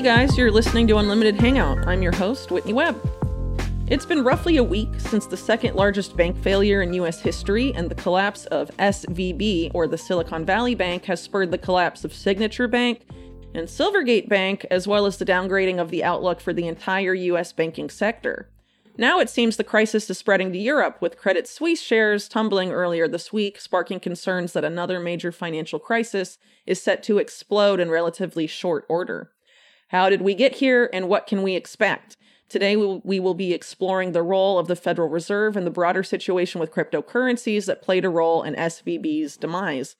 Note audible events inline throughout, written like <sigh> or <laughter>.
Hey guys, you're listening to Unlimited Hangout. I'm your host, Whitney Webb. It's been roughly a week since the second largest bank failure in U.S. history, and the collapse of SVB, or the Silicon Valley Bank, has spurred the collapse of Signature Bank and Silvergate Bank, as well as the downgrading of the outlook for the entire U.S. banking sector. Now it seems the crisis is spreading to Europe, with Credit Suisse shares tumbling earlier this week, sparking concerns that another major financial crisis is set to explode in relatively short order. How did we get here, and what can we expect? Today, we will, be exploring the role of the Federal Reserve and the broader situation with cryptocurrencies that played a role in SVB's demise.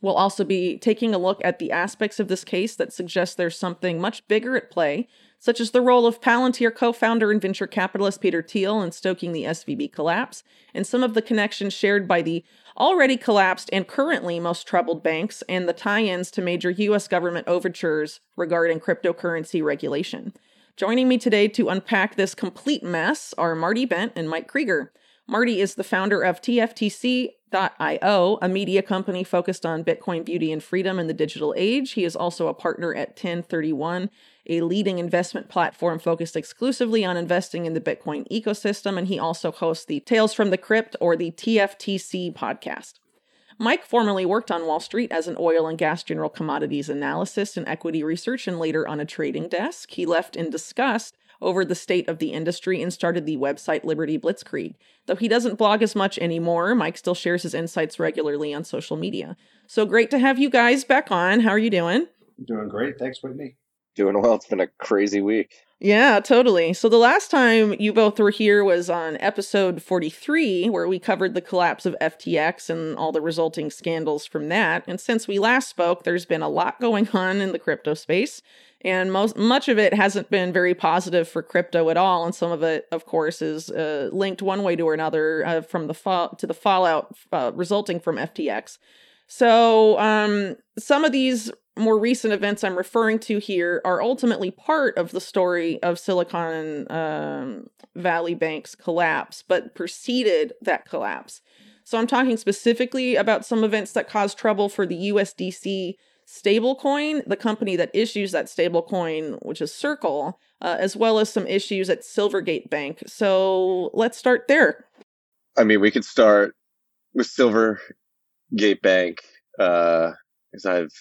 We'll also be taking a look at the aspects of this case that suggest there's something much bigger at play, such as the role of Palantir co founder and venture capitalist Peter Thiel in stoking the SVB collapse, and some of the connections shared by the already collapsed and currently most troubled banks, and the tie ins to major U.S. government overtures regarding cryptocurrency regulation. Joining me today to unpack this complete mess are Marty Bent and Mike Krieger. Marty is the founder of TFTC.io, a media company focused on Bitcoin beauty and freedom in the digital age. He is also a partner at Ten31, a leading investment platform focused exclusively on investing in the Bitcoin ecosystem. And he also hosts the Tales from the Crypt or the TFTC podcast. Mike formerly worked on Wall Street as an oil and gas general commodities analyst and equity research and later on a trading desk. He left in disgust over the state of the industry and started the website Liberty Blitzkrieg. Though he doesn't blog as much anymore, Mike still shares his insights regularly on social media. So great to have you guys back on. How are you doing? Doing great. Thanks, Whitney. Doing well. It's been a crazy week. Yeah, totally. So the last time you both were here was on episode 43, where we covered the collapse of FTX and all the resulting scandals from that. And since we last spoke, there's been a lot going on in the crypto space. And most much of it hasn't been very positive for crypto at all, and some of it, of course, is uh, linked one way to another uh, from the fall to the fallout uh, resulting from FTX. So, um, some of these more recent events I'm referring to here are ultimately part of the story of Silicon um, Valley Bank's collapse, but preceded that collapse. So I'm talking specifically about some events that caused trouble for the USDC stablecoin, the company that issues that stablecoin, which is Circle, uh, as well as some issues at Silvergate Bank. So let's start there. I mean, we could start with Silvergate Bank because uh, I've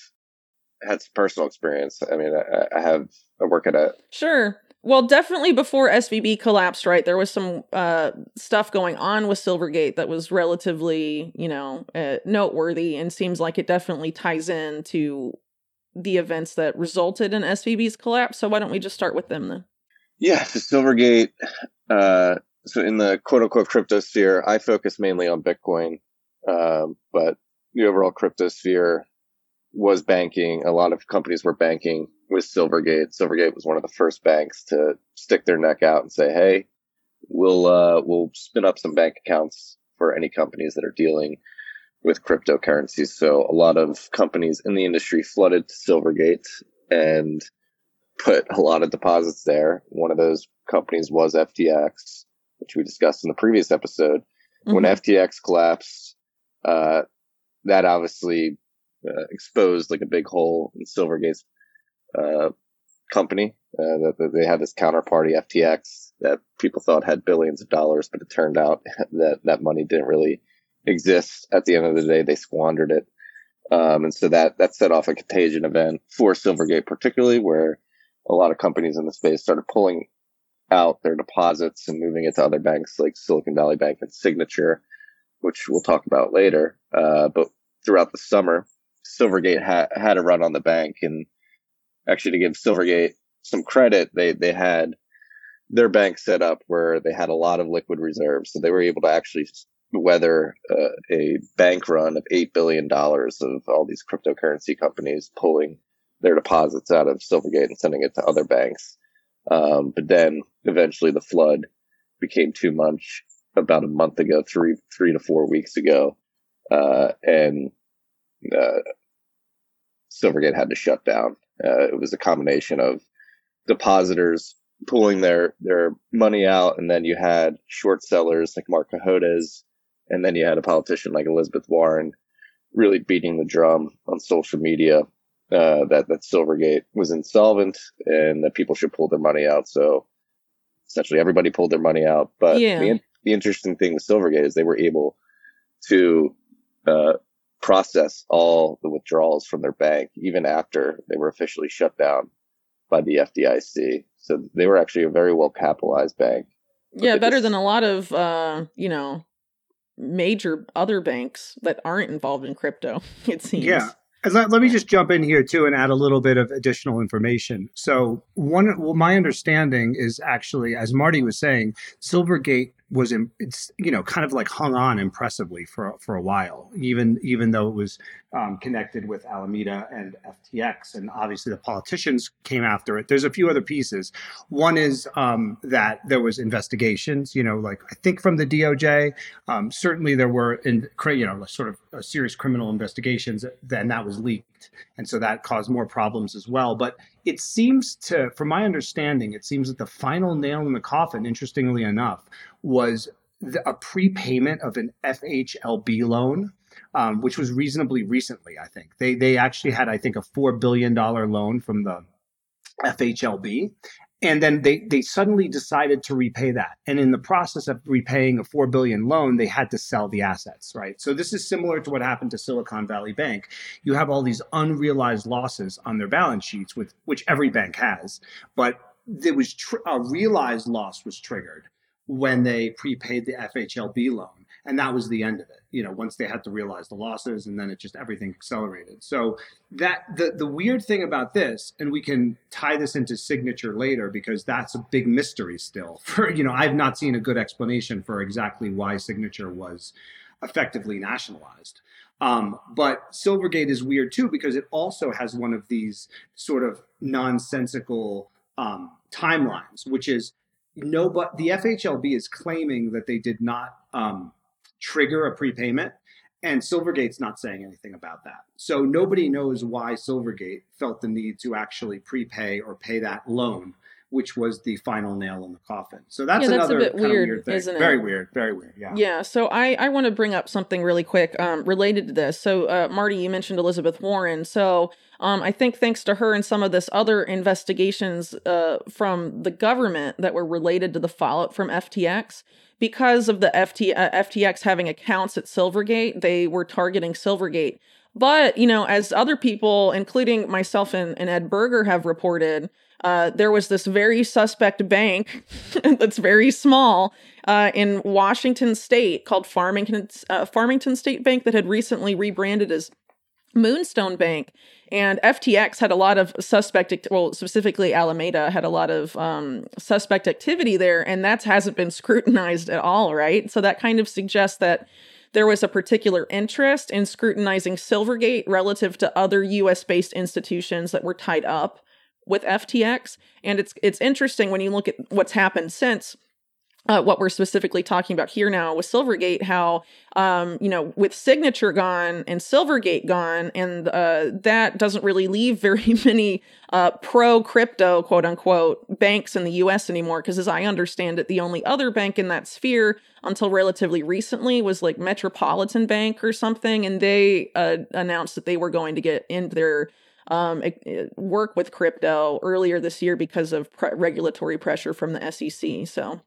had some personal experience. I mean, I, I have I work at a sure. Well, definitely before SVB collapsed, right? There was some uh, stuff going on with Silvergate that was relatively, you know, uh, noteworthy, and seems like it definitely ties in to the events that resulted in SVB's collapse. So why don't we just start with them then? Yeah, so Silvergate. Uh, so in the quote unquote crypto sphere, I focus mainly on Bitcoin, um, but the overall crypto sphere was banking. A lot of companies were banking with Silvergate. Silvergate was one of the first banks to stick their neck out and say, "Hey, we'll uh, we'll spin up some bank accounts for any companies that are dealing with cryptocurrencies." So a lot of companies in the industry flooded to Silvergate and put a lot of deposits there. One of those companies was FTX, which we discussed in the previous episode. Mm-hmm. When FTX collapsed, uh, that obviously uh, exposed like a big hole in Silvergate's uh, company. Uh, that, they had this counterparty FTX that people thought had billions of dollars, but it turned out <laughs> that that money didn't really exist. At the end of the day, they squandered it. Um, and so that, that set off a contagion event for Silvergate, particularly where a lot of companies in the space started pulling out their deposits and moving it to other banks like Silicon Valley Bank and Signature, which we'll talk about later. Uh, but throughout the summer, Silvergate ha- had a run on the bank, and actually to give Silvergate some credit, they they had their bank set up where they had a lot of liquid reserves, so they were able to actually weather uh, a bank run of eight billion dollars of all these cryptocurrency companies pulling their deposits out of Silvergate and sending it to other banks. Um, but then eventually the flood became too much about a month ago, three three to four weeks ago, uh, and uh, Silvergate had to shut down. Uh, it was a combination of depositors pulling their their money out, and then you had short sellers like Marc Cohodes, and then you had a politician like Elizabeth Warren really beating the drum on social media uh, that that Silvergate was insolvent and that people should pull their money out. So essentially, everybody pulled their money out. But Yeah. the, the interesting thing with Silvergate is they were able to uh, process all the withdrawals from their bank even after they were officially shut down by the FDIC. So they were actually a very well capitalized bank. Yeah, better this- than a lot of uh, you know, major other banks that aren't involved in crypto, <laughs> it seems. Yeah. And let, let me just jump in here too and add a little bit of additional information. So one, well, my understanding is actually, as Marty was saying, Silvergate was it's you know kind of like hung on impressively for for a while, even even though it was um, connected with Alameda and FTX, and obviously the politicians came after it. There's a few other pieces. One is um, that there was investigations, you know, like I think from the DOJ. Um, certainly, there were in you know sort of uh, serious criminal investigations. Then that was leaked, and so that caused more problems as well. But it seems to, from my understanding, it seems that the final nail in the coffin, interestingly enough, was the, a prepayment of an FHLB loan. Um, which was reasonably recently, I think. They they actually had, I think, a four billion dollar loan from the FHLB, and then they they suddenly decided to repay that. And in the process of repaying a four billion loan, they had to sell the assets, right? So this is similar to what happened to Silicon Valley Bank. You have all these unrealized losses on their balance sheets, with which every bank has, but there was tr- a realized loss was triggered when they prepaid the FHLB loan. And that was the end of it. You know, once they had to realize the losses and then it just everything accelerated. So that the the weird thing about this, and we can tie this into signature later because that's a big mystery still. <laughs> For you know, I've not seen a good explanation for exactly why signature was effectively nationalized. Um, but Silvergate is weird too because it also has one of these sort of nonsensical um, timelines, which is no, but the FHLB is claiming that they did not um, trigger a prepayment, and Silvergate's not saying anything about that. So nobody knows why Silvergate felt the need to actually prepay or pay that loan, which was the final nail in the coffin. So that's, Yeah, that's a another bit kind of weird, weird thing. isn't it? Very weird. Very weird. Yeah. Yeah, so I, I want to bring up something really quick um, related to this. So, uh, Marty, you mentioned Elizabeth Warren. So, um, I think thanks to her and some of this other investigations uh, from the government that were related to the fallout from FTX, because of the FT, uh, FTX having accounts at Silvergate, they were targeting Silvergate. But, you know, as other people, including myself and, and Ed Berger, have reported, uh, there was this very suspect bank <laughs> that's very small uh, in Washington State called Farmington uh, Farmington State Bank that had recently rebranded as Moonstone Bank. And FTX had a lot of suspect, act- well, specifically Alameda had a lot of um, suspect activity there, and that hasn't been <laughs> scrutinized at all, right? So that kind of suggests that there was a particular interest in scrutinizing Silvergate relative to other US based institutions that were tied up with FTX. And it's it's interesting when you look at what's happened since uh, what we're specifically talking about here now with Silvergate, how um, you know with Signature gone and Silvergate gone, and uh, that doesn't really leave very <laughs> many uh, pro crypto quote unquote banks in the U.S. anymore. Because as I understand it, the only other bank in that sphere until relatively recently was like Metropolitan Bank or something, and they uh, announced that they were going to get into their um, work with crypto earlier this year because of pre- regulatory pressure from the SEC. So.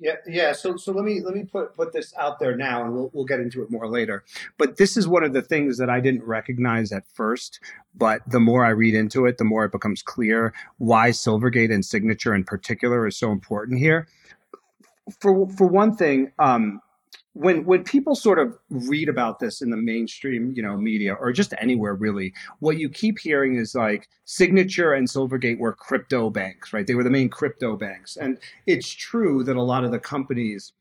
Yeah, yeah. So, so let me let me put put this out there now, and we'll we'll get into it more later. But this is one of the things that I didn't recognize at first. But the more I read into it, the more it becomes clear why Silvergate and Signature in particular is so important here. For for one thing, um, when when people sort of read about this in the mainstream, you know, media or just anywhere really, what you keep hearing is like Signature and Silvergate were crypto banks, right? They were the main crypto banks, and it's true that a lot of the companies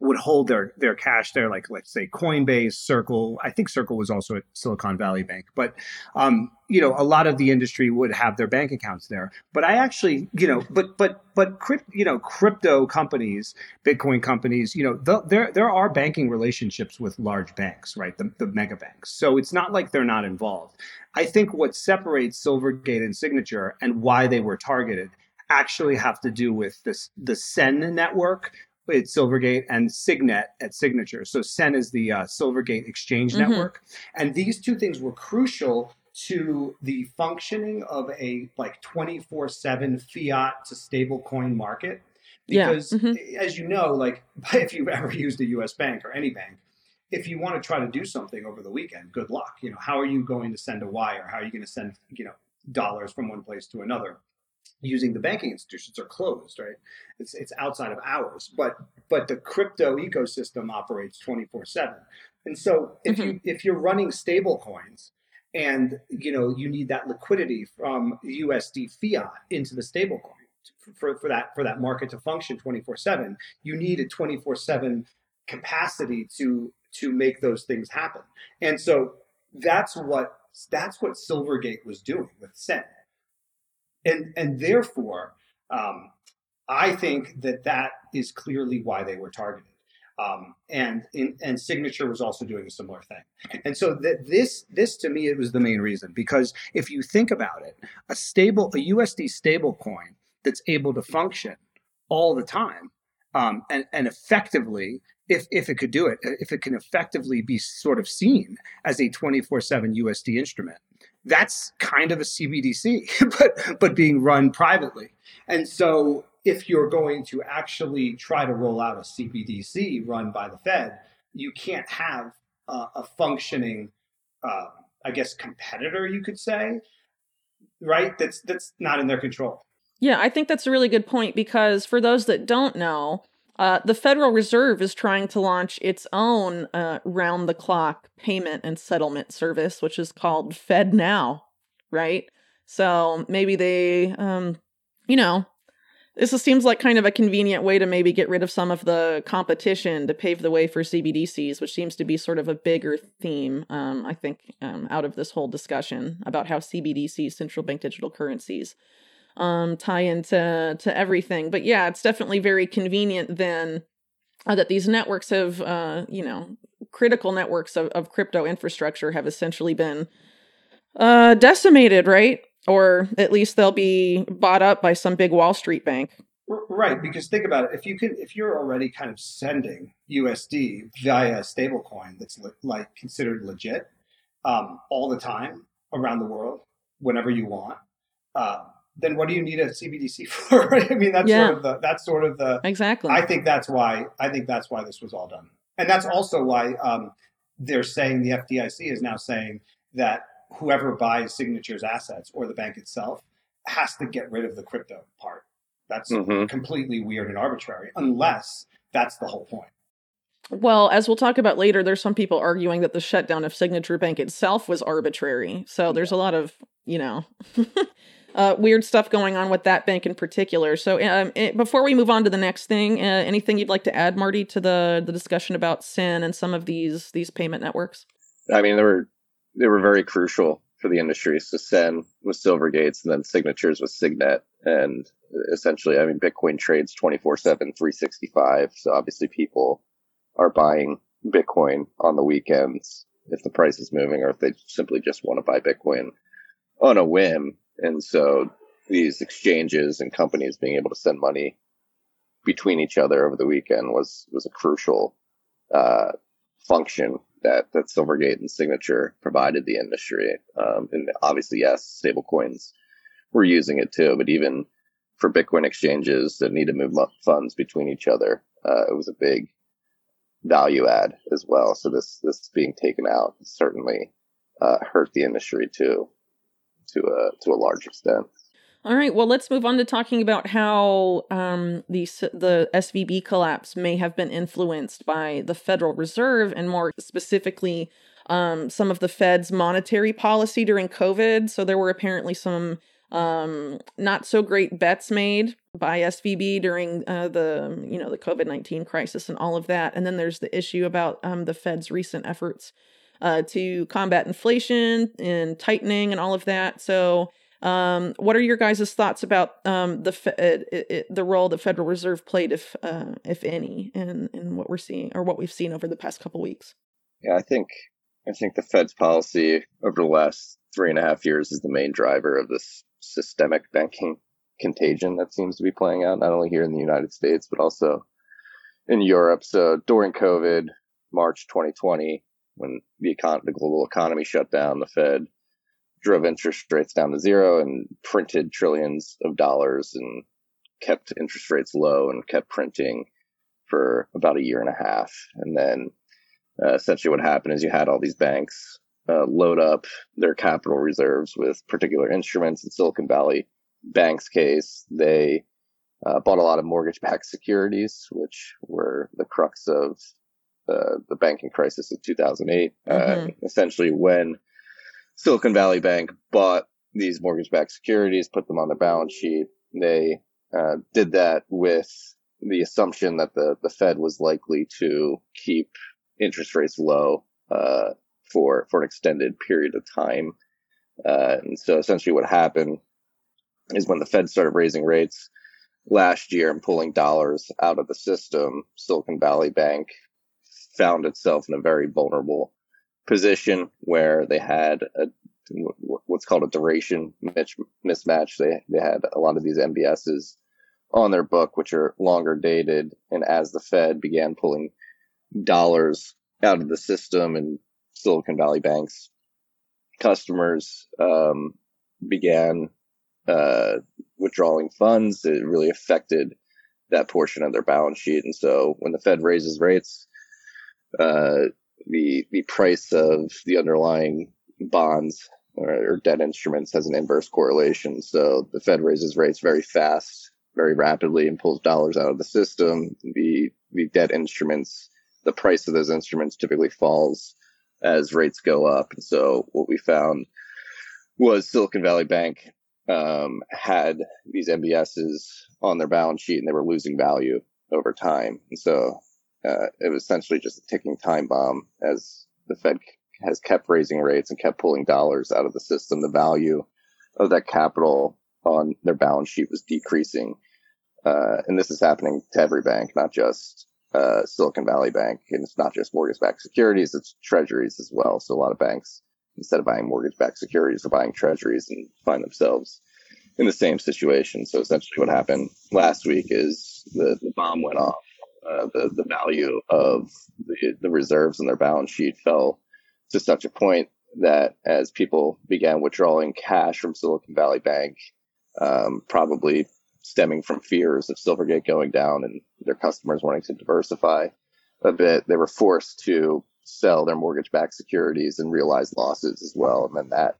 would hold their their cash there, like let's say Coinbase, Circle. I think Circle was also at Silicon Valley Bank, but um, you know, a lot of the industry would have their bank accounts there. But I actually, you know, but but but you know, crypto companies, Bitcoin companies, you know, the, there there are banking relationships with large banks, right? The the mega banks. So it's not like they're not involved. I think what separates Silvergate and Signature and why they were targeted actually have to do with this the Sen network at Silvergate and Signet at Signature. So Sen is the uh, Silvergate Exchange Mhm. Network, and these two things were crucial to the functioning of a like 24/7 fiat to stablecoin market because yeah. mm-hmm. as you know like <laughs> if you've ever used a US bank or any bank if you want to try to do something over the weekend good luck you know how are you going to send a wire how are you going to send you know dollars from one place to another using the banking institutions are closed right? It's it's outside of hours but but the crypto ecosystem operates 24 7 and so if mm-hmm. you if you're running stable coins and you know you need that liquidity from usd fiat into the stable coin for, for that for that market to function 24 7 you need a 24 7 capacity to to make those things happen. And so that's what that's what silvergate was doing with Sen and and therefore, um, I think that that is clearly why they were targeted. Um, and in, and signature was also doing a similar thing and so that this this to me it was the main reason because if you think about it a stable a usd stable coin that's able to function all the time um, and, and effectively if, if it could do it if it can effectively be sort of seen as a 24-7 usd instrument that's kind of a CBDC, <laughs> but but being run privately. And so if you're going to actually try to roll out a CBDC run by the Fed, you can't have a functioning, uh, I guess, competitor, you could say, right? That's that's not in their control. Yeah, I think that's a really good point because for those that don't know, uh, the Federal Reserve is trying to launch its own uh, round the clock payment and settlement service, which is called FedNow, right? So maybe they, um, you know, this seems like kind of a convenient way to maybe get rid of some of the competition to pave the way for CBDCs, which seems to be sort of a bigger theme, um, I think, um, out of this whole discussion about how CBDCs, central bank digital currencies, um, tie into to everything. But yeah, it's definitely very convenient then uh, that these networks have, uh, you know, critical networks of, of crypto infrastructure have essentially been uh, decimated, right? Or at least they'll be bought up by some big Wall Street bank. Right, because think about it. If you can, if you're already kind of sending USD via a stablecoin that's le- like considered legit um, all the time around the world, whenever you want, uh, then what do you need a CBDC <laughs> for? I mean, that's yeah. sort of the that's sort of the exactly. I think that's why I think that's why this was all done, and that's also why um, they're saying the FDIC is now saying that whoever buys Signature's assets or the bank itself has to get rid of the crypto part. That's mm-hmm. completely weird and arbitrary, unless that's the whole point. Well, as we'll talk about later, there's some people arguing that the shutdown of Signature Bank itself was arbitrary. So there's a lot of, you know, <laughs> uh, weird stuff going on with that bank in particular. So, um, it, eh, before we move on to the next thing, uh, anything you'd like to add, Marty, to the the discussion about Sen and some of these these payment networks? I mean, they were they were very crucial for the industry. So Sen with Silvergates, and then Signatures with Signet, and essentially, I mean, Bitcoin trades 24/7, 365. So obviously, people are buying Bitcoin on the weekends if the price is moving, or if they simply just want to buy Bitcoin on a whim. And so these exchanges and companies being able to send money between each other over the weekend was was a crucial uh, function that that Silvergate and Signature provided the industry. Um, and obviously, yes, stablecoins were using it too, but even for Bitcoin exchanges that need to move funds between each other, uh, it was a big value add as well. So this this being taken out certainly uh, hurt the industry too to a to a large extent. All right, well, let's move on to talking about how um, the the SVB collapse may have been influenced by the Federal Reserve, and more specifically, um, some of the Fed's monetary policy during COVID. So there were apparently some um, not so great bets made by SVB during uh, the you know the COVID nineteen crisis and all of that. And then there's the issue about um, the Fed's recent efforts uh, to combat inflation and tightening and all of that. So, um, what are your guys' thoughts about um, the fe- it, it, the role the Federal Reserve played, if uh, if any, in in what we're seeing or what we've seen over the past couple weeks? Yeah, I think I think the Fed's policy over the last three and a half years is the main driver of this systemic banking contagion that seems to be playing out, not only here in the United States but also in Europe. So during COVID, March 2020, when the econ- the global economy shut down, the Fed drove interest rates down to zero and printed trillions of dollars and kept interest rates low and kept printing for about a year and a half. And then uh, essentially what happened is you had all these banks uh, load up their capital reserves with particular instruments in Silicon Valley Bank's case. They uh, bought a lot of mortgage backed securities, which were the crux of uh, the banking crisis of 2008. Uh, mm-hmm. essentially, when Silicon Valley Bank bought these mortgage backed securities, put them on their balance sheet, they uh, did that with the assumption that the, the Fed was likely to keep interest rates low uh, for for an extended period of time. Uh, and so essentially what happened is when the Fed started raising rates last year and pulling dollars out of the system, Silicon Valley Bank found itself in a very vulnerable position where they had a what's called a duration mismatch. They they had a lot of these MBSs on their book, which are longer dated, and as the Fed began pulling dollars out of the system and Silicon Valley Bank's customers um, began uh, withdrawing funds. It really affected that portion of their balance sheet. And so when the Fed raises rates, uh, the the price of the underlying bonds or, or, debt instruments has an inverse correlation. So the Fed raises rates very fast, very rapidly, and pulls dollars out of the system. The the debt instruments, the price of those instruments typically falls as rates go up. And so what we found was Silicon Valley Bank um, had these MBSs on their balance sheet and they were losing value over time. And so uh, it was essentially just a ticking time bomb as the Fed has kept raising rates and kept pulling dollars out of the system. The value of that capital on their balance sheet was decreasing. Uh, and this is happening to every bank, not just uh, Silicon Valley Bank. And it's not just mortgage backed securities, it's treasuries as well. So a lot of banks instead of buying mortgage-backed securities or buying treasuries and find themselves in the same situation. So essentially, what happened last week is the, the bomb went off. Uh, the the value of the, the reserves in their balance sheet fell to such a point that as people began withdrawing cash from Silicon Valley Bank, um, probably stemming from fears of Silvergate going down and their customers wanting to diversify a bit, they were forced to sell their mortgage backed securities and realize losses as well. And then that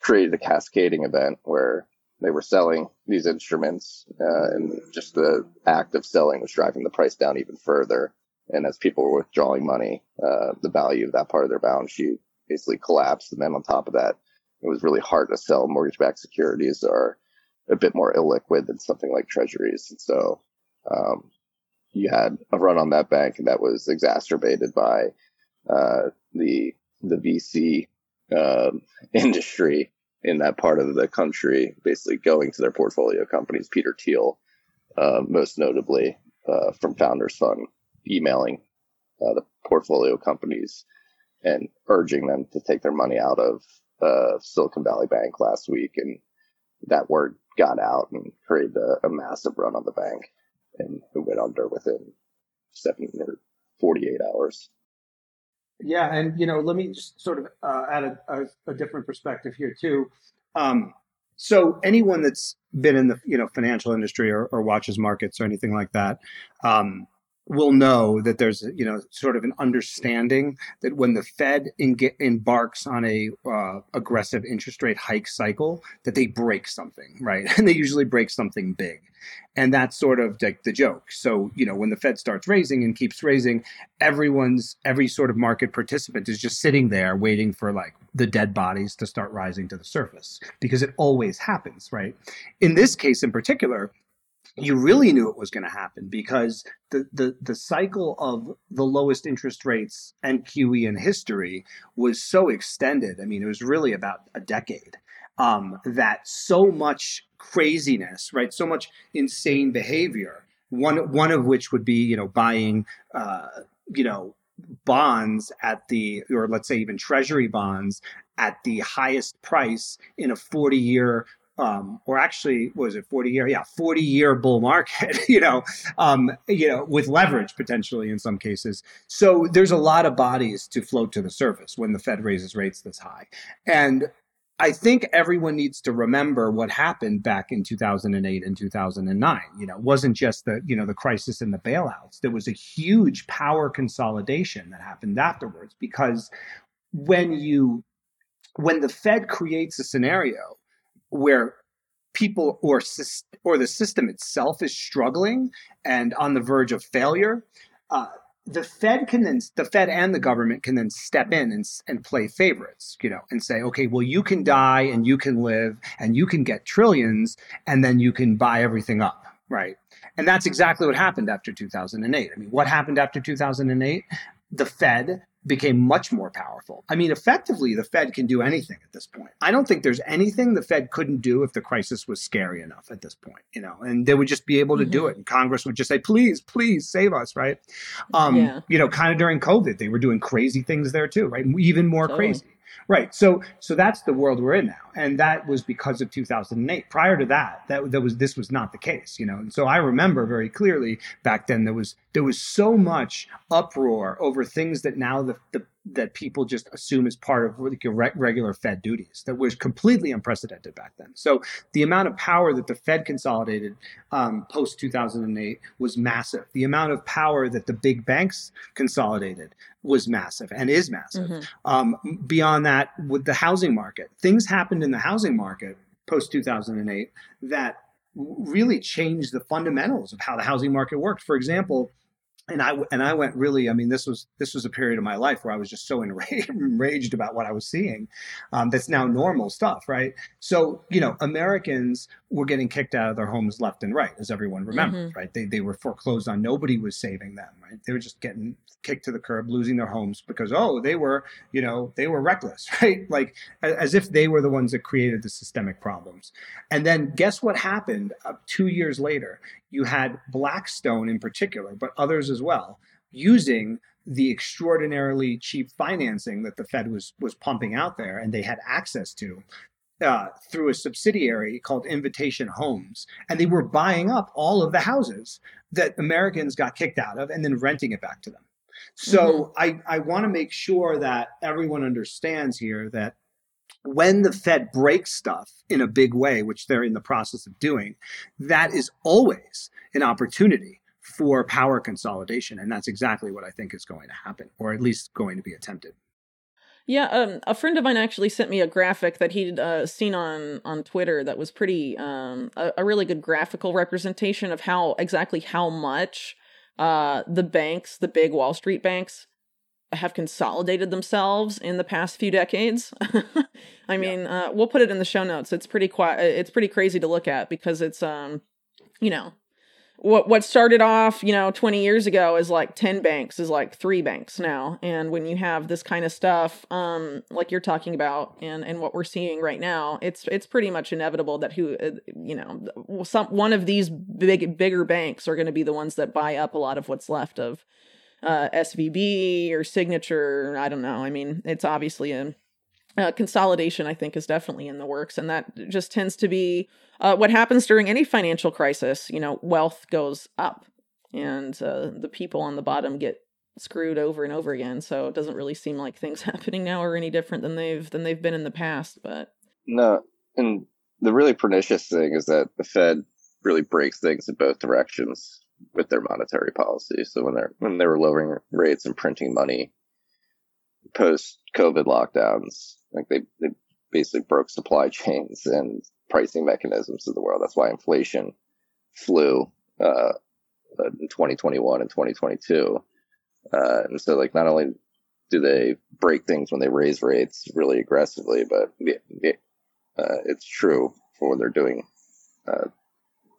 created a cascading event where they were selling these instruments, uh, and just the act of selling was driving the price down even further. And as people were withdrawing money, uh, the value of that part of their balance sheet basically collapsed. And then on top of that, it was really hard to sell mortgage backed securities are a bit more illiquid than something like treasuries. And so, um, you had a run on that bank and that was exacerbated by uh, the the VC um, <laughs> industry in that part of the country, basically going to their portfolio companies. Peter Thiel, uh, most notably uh, from Founders Fund, emailing uh, the portfolio companies and urging them to take their money out of uh, Silicon Valley Bank last week, and that word got out and created a, a massive run on the bank, and it went under within seven or 48 hours. Yeah, and you know, let me just sort of uh, add a, a, a, different perspective here too. Um, so anyone that's been in the you know financial industry or, or watches markets or anything like that, um, will know that there's you know sort of an understanding that when the Fed embarks on a uh, aggressive interest rate hike cycle, that they break something, right? <laughs> And they usually break something big, and that's sort of like the joke. So you know when the Fed starts raising and keeps raising, everyone's every sort of market participant is just sitting there waiting for like the dead bodies to start rising to the surface because it always happens, right? In this case in particular, you really knew it was going to happen because the, the the cycle of the lowest interest rates and QE in history was so extended. I mean, it was really about a decade. Um, that so much craziness, right? So much insane behavior. One one of which would be, you know, buying, uh, you know, bonds at the, or let's say even treasury bonds at the highest price in a 40 year um, or actually was it 40 year yeah 40 year bull market <laughs> you know um, you know with leverage potentially in some cases so there's a lot of bodies to float to the surface when the fed raises rates this high and I think everyone needs to remember what happened back in 2008 and 2009. You know, it wasn't just the, you know, the crisis and the bailouts. There was a huge power consolidation that happened afterwards because when you when the Fed creates a scenario where people or or the system itself is struggling and on the verge of failure, uh, the Fed can then the Fed and the government can then step in and, and play favorites, you know, and say, okay, well, you can die and you can live and you can get trillions and then you can buy everything up, right? And that's exactly what happened after 2008. I mean, what happened after 2008? The Fed became much more powerful. I mean, effectively, the Fed can do anything at this point. I don't think there's anything the Fed couldn't do if the crisis was scary enough at this point, you know, and they would just be able to mm-hmm. do it. And Congress would just say, please, please save us, right? Um, yeah. You know, kind of during COVID, they were doing crazy things there too, right? Even more totally. crazy. Right. So so that's the world we're in now. And that was because of 2008. Prior to that, that, that was this was not the case, you know. And so I remember very clearly back then there was there was so much uproar over things that now the, the that people just assume as part of like regular Fed duties that was completely unprecedented back then. So the amount of power that the Fed consolidated um, post 2008 was massive. The amount of power that the big banks consolidated was massive and is massive. Mm-hmm. Um, beyond that, with the housing market, things happened in the housing market post 2008 that really changed the fundamentals of how the housing market worked. For example, and I and I went really. I mean, this was this was a period of my life where I was just so enraged, <laughs> enraged about what I was seeing. Um, that's now normal stuff, right? So you know, Americans were getting kicked out of their homes left and right, as everyone remembers, mm-hmm. right? They they were foreclosed on. Nobody was saving them, right? They were just getting kicked to the curb, losing their homes because oh, they were you know they were reckless, <laughs> right? Like as if they were the ones that created the systemic problems. And then guess what happened? Uh, two years later, you had Blackstone in particular, but others as well, using the extraordinarily cheap financing that the Fed was was pumping out there, and they had access to uh, through a subsidiary called Invitation Homes, and they were buying up all of the houses that Americans got kicked out of, and then renting it back to them. So mm-hmm. I I want to make sure that everyone understands here that when the Fed breaks stuff in a big way, which they're in the process of doing, that is always an opportunity for power consolidation. And that's exactly what I think is going to happen, or at least going to be attempted. Yeah, um, a friend of mine actually sent me a graphic that he'd uh, seen on on Twitter that was pretty um, a, a, really good graphical representation of how exactly how much uh, the banks, the big Wall Street banks, have consolidated themselves in the past few decades. <laughs> I mean, yeah. uh, we'll put it in the show notes. It's pretty quiet. It's pretty crazy to look at because it's um, you know, what what started off, you know, 20 years ago is like 10 banks is like 3 banks now. And when you have this kind of stuff um like you're talking about and and what we're seeing right now, it's it's pretty much inevitable that who uh, you know, some one of these big bigger banks are going to be the ones that buy up a lot of what's left of uh, SVB or Signature. I don't know. I mean, it's obviously a, a, consolidation. I think is definitely in the works, and that just tends to be uh, what happens during any financial crisis. You know, wealth goes up, and uh, the people on the bottom get screwed over and over again. So it doesn't really seem like things <laughs> happening now are any different than they've than they've been in the past. But no, and the really pernicious thing is that the Fed really breaks things in both directions with their monetary policy. So when they're when they were lowering rates and printing money post COVID lockdowns, like they, they basically broke supply <laughs> chains and pricing mechanisms of the world. That's why inflation flew uh, in 2021 and 2022. Uh, and so, like, not only do they break things when they raise rates really aggressively, but uh, it's true for when they're doing uh,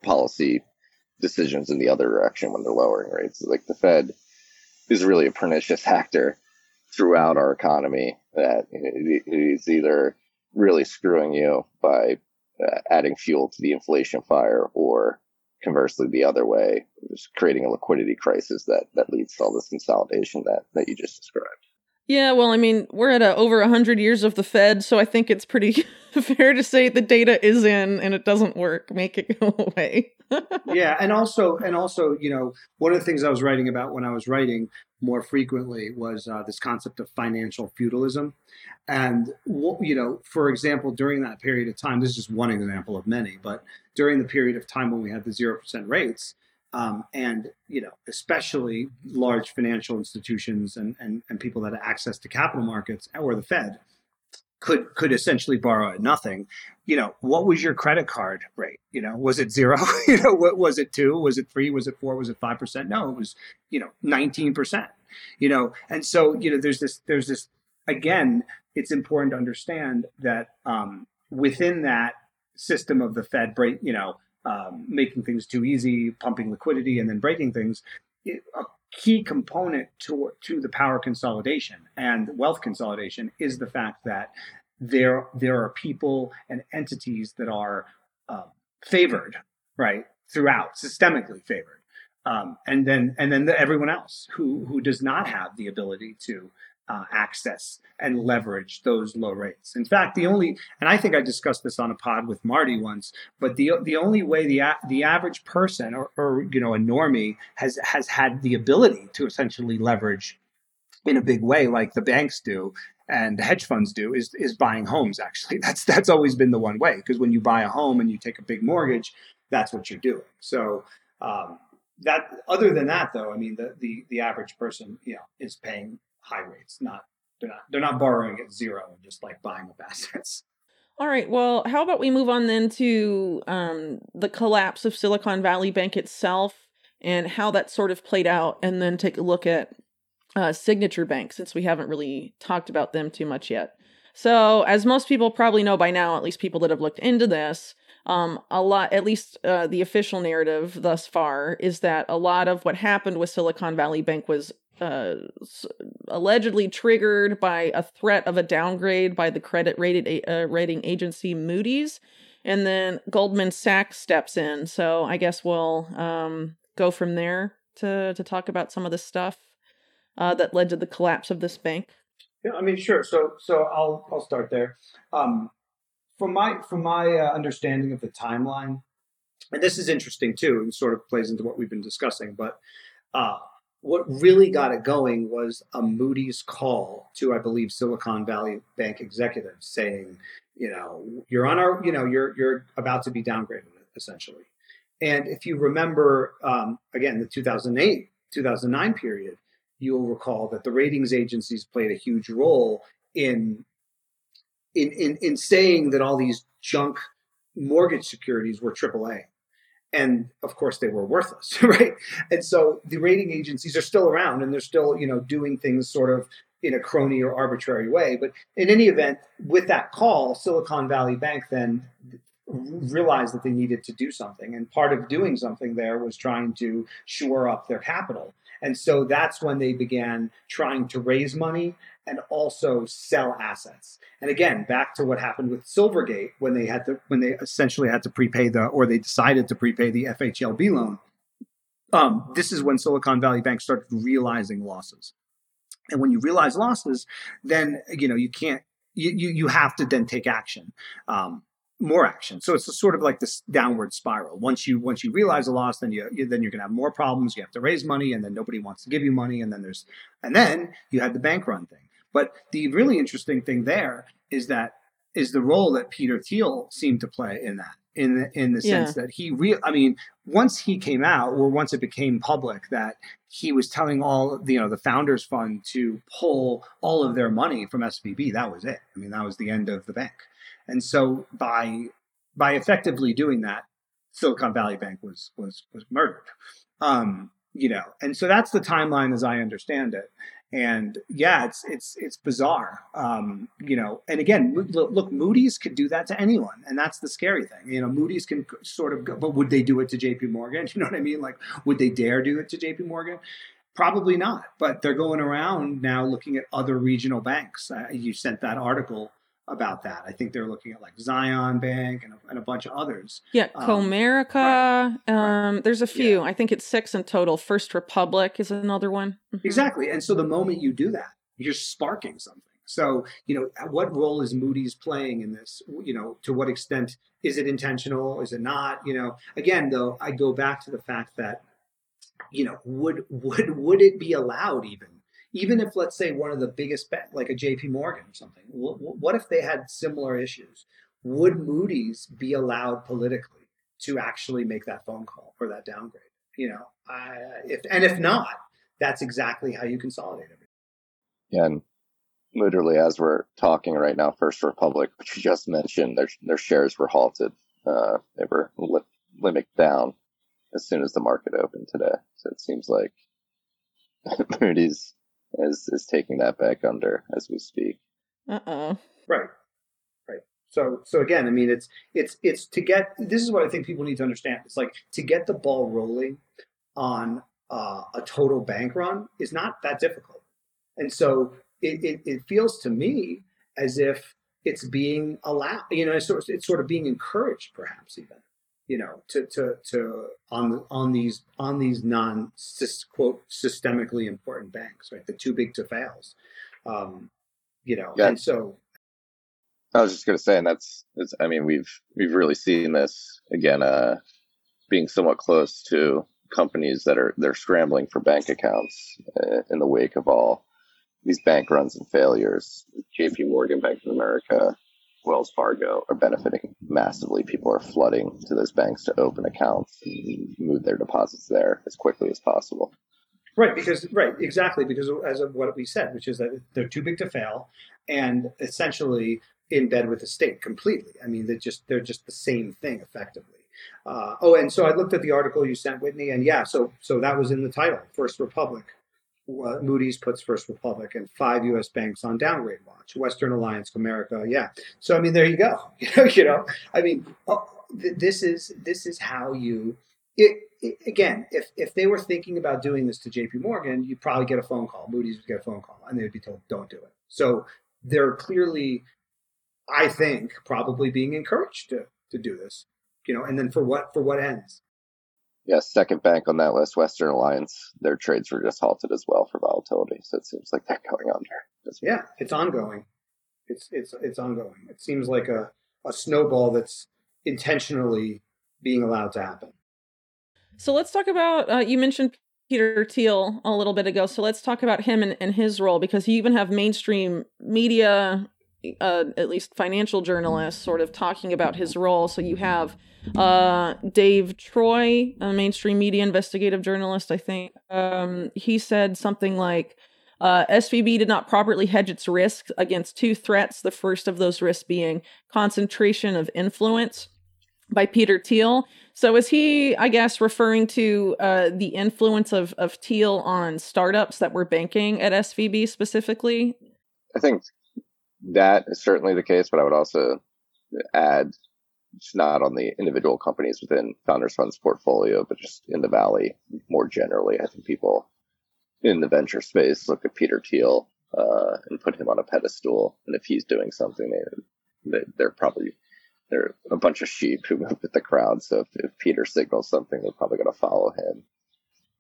policy decisions in the other direction when they're lowering rates. Like the Fed is really a pernicious actor throughout our economy that is either really screwing you by uh, adding fuel to the inflation fire or conversely the other way, just creating a liquidity crisis that, that leads to all this consolidation that, that you just described. Yeah, well, I mean, we're at a, over 100 years of the Fed, so I think it's pretty <laughs> fair to say the data is in and it doesn't work. Make it <laughs> go away. <laughs> yeah, and also and also, you know, one of the things I was writing about when I was writing more frequently was uh, this concept of financial feudalism. And, you know, for example, during that period of time, this is just one example of many, but during the period of time when we had the 0% rates, um, and you know, especially large financial institutions and, and, and people that have access to capital markets or the Fed could could essentially borrow at nothing. You know, what was your credit card rate? You know, was it zero? <laughs> you know, what was it two? Was it three? Was it four? Was it five percent? No, it was you know nineteen percent. You know, and so you know, there's this there's this again. It's important to understand that um, within that system of the Fed break, you know, um, making things too easy, pumping liquidity, and then breaking things. It, a key component to to the power consolidation and wealth consolidation is the fact that there there are people and entities that are uh, favored right throughout, systemically favored, um, and then and then the, everyone else who who does not have the ability to uh, access and leverage those low rates. In fact, the only, and I think I discussed this on a pod with Marty once, but the the only way the the average person or, or you know a normie has has had the ability to essentially leverage in a big way, like the banks do and hedge funds do, is is buying homes. Actually, <laughs> that's that's always been the one way because when you buy a home and you take a big mortgage, that's what you're doing. So. Um, that other than that though i mean the, the the average person you know is paying high rates. Not they're not they're not borrowing at zero and just like buying up <laughs> assets. All right. Well, how about we move on then to um, the collapse of Silicon Valley Bank itself and how that sort of played out, and then take a look at uh, Signature Bank since we haven't really talked about them too much yet. So, as most people probably know by now, at least people that have looked into this, um, a lot, at least uh, the official narrative thus far, is that a lot of what happened with Silicon Valley Bank was uh, allegedly triggered by a threat of a downgrade by the credit rated uh, rating agency Moody's, and then Goldman Sachs steps in. So I guess we'll um, go from there to to talk about some of the stuff uh, that led to the collapse of this bank. Yeah, I mean, sure. So so I'll I'll start there. Um, from my from my uh, understanding of the timeline, and this is interesting too, and sort of plays into what we've been discussing, but. Uh, what really got it going was a Moody's call to, I believe, Silicon Valley Bank executives saying, you know, you're on our, you know, you're you're about to be downgraded essentially. And if you remember, um, again, the 2008 2009 period, you'll recall that the ratings agencies played a huge role in in in, in saying that all these junk mortgage securities were AAA and of course they were worthless <laughs> right? And so the rating agencies are still around and they're still you know doing things sort of in a crony or arbitrary way. But in any event with that call silicon valley bank then realized that they needed to do something. And part of doing something there was trying to shore up their capital. And so that's when they began trying to raise money and also sell assets. And again, back to what happened with Silvergate when they had to when they essentially had to prepay the or they decided to prepay the FHLB loan. Um, this is when Silicon Valley Bank started realizing losses. And when you realize losses, then you know you can't you you, you have to then take action. Um, more action. So it's sort of like this downward spiral. Once you once you realize a loss, then you, you then you're going to have more problems. You have to raise money, and then nobody wants to give you money, and then there's and then you had the bank run thing. But the really interesting thing there is that is the role that Peter Thiel seemed to play in that. In the, in the yeah. sense that he real, I mean, once he came out, or once it became public that he was telling all, you know, the Founders Fund to pull all of their money from SVB, that was it. I mean, that was the end of the bank. And so by by effectively doing that, Silicon Valley Bank was was was murdered. Um, you know, and so that's the timeline as I understand it and yeah, it's it's it's bizarre, um, you know. And again, look, Moody's could do that to anyone, and that's the scary thing. You know, Moody's can sort of, go, but would they do it to J.P. Morgan? <laughs> You know what I mean? Like, would they dare do it to J.P. Morgan? Probably not. But they're going around now looking at other regional banks. Uh, you sent that article about that. I think they're looking at like Zion Bank and a, and a bunch of others. Yeah, um, Comerica. Right, um, right. There's a few. Yeah. I think it's six in total. First Republic is another one. Mm-hmm. Exactly. And so the moment you do that, you're sparking something. So, you know, what role is Moody's playing in this? You know, to what extent is it intentional? Is it not? You know, again, though, I go back to the fact that you know, would would would it be allowed even? Even if, let's say, one of the biggest bet, like a J.P. Morgan or something, what if they had similar issues? Would Moody's be allowed politically to actually make that phone call or that downgrade? You know, I, if and if not, that's exactly how you consolidate everything. Yeah, and literally as we're talking right now, First Republic, which you just mentioned, their their shares were halted. Uh, they were li- limit down as soon as the market opened today. So it seems like <laughs> Moody's is is taking that back under as we speak. Uh oh. Right. Right. So so again, I mean, it's it's it's to get. This is what I think people need to understand. It's like to get the ball rolling on uh, a total bank run is not that difficult, and so it, it, it feels to me as if it's being allowed. You know, it's sort of, it's sort of being encouraged, perhaps even you know, to to to on on these on these non quote systemically important banks, right? The too big to fails, um, you know, yeah. and so. I was just going to say, and that's, I mean, we've we've really seen this again, uh, being somewhat close to companies that are they're scrambling for bank accounts uh, in the wake of all these bank runs and failures. J.P. Morgan, Bank of America, Wells Fargo are benefiting massively. People are flooding to those banks to open accounts and move their deposits there as quickly as possible. Right, because right, exactly, because as of what we said, which is that they're too big to fail, and essentially in bed with the state completely. I mean, they're just they're just the same thing effectively. Uh, oh, and so I looked at the article you sent, Whitney, and yeah, so so that was in the title, First Republic uh, Moody's puts First Republic and five U.S. banks on downgrade watch. Western Alliance, Comerica, yeah. So I mean, there you go. <laughs> You know. I mean, oh, th- this is this is how you. It, it, again, if if they were thinking about doing this to J.P. Morgan, you'd probably get a phone call. Moody's would get a phone call, and they'd be told, "Don't do it." So they're clearly, I think, probably being encouraged to to do this. You know, and then for what for what ends? Yeah, second bank on that list, Western Alliance, their trades were just halted as well for volatility. So it seems like they're going under. Yeah, it's ongoing. It's it's it's ongoing. It seems like a, a snowball that's intentionally being allowed to happen. So let's talk about uh, you mentioned Peter Thiel a little bit ago. So let's talk about him and, and his role because you even have mainstream media uh, at least financial journalists sort of talking about his role. So you have uh, Dave Troy, a mainstream media investigative journalist, I think. Um, he said something like, uh, SVB did not properly hedge its risk against two threats. The first of those risks being concentration of influence by Peter Thiel. So is he, I guess, referring to uh, the influence of of Thiel on startups that were banking at SVB specifically? I think that is certainly the case, but I would also add it's not on the individual companies within Founders Fund's portfolio, but just in the Valley more generally. I think people in the venture space look at Peter Thiel uh, and put him on a pedestal, and if he's doing something, they, they are probably they're a bunch of sheep who move with the crowd. So if, if Peter signals something, they're probably going to follow him.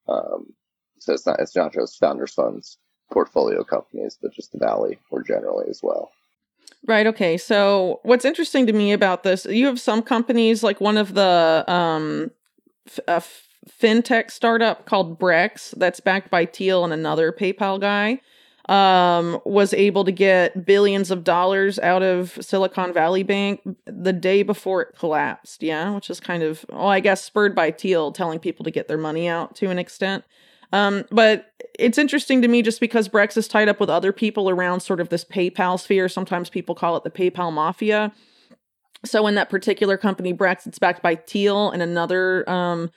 Um, so it's not it's not just Founders Fund's portfolio companies, but just the Valley more generally as well. Right. Okay. So what's interesting to me about this, you have some companies like one of the um, a fintech startup called Brex that's backed by Thiel and another PayPal guy um, was able to get billions of dollars out of Silicon Valley Bank the day before it collapsed. Yeah, which is kind of, well, I guess spurred by Thiel telling people to get their money out to an extent. Um, but it's interesting to me just because Brex is tied up with other people around sort of this PayPal sphere. Sometimes people call it the PayPal mafia. So in that particular company, Brex, it's backed by Thiel and another, um,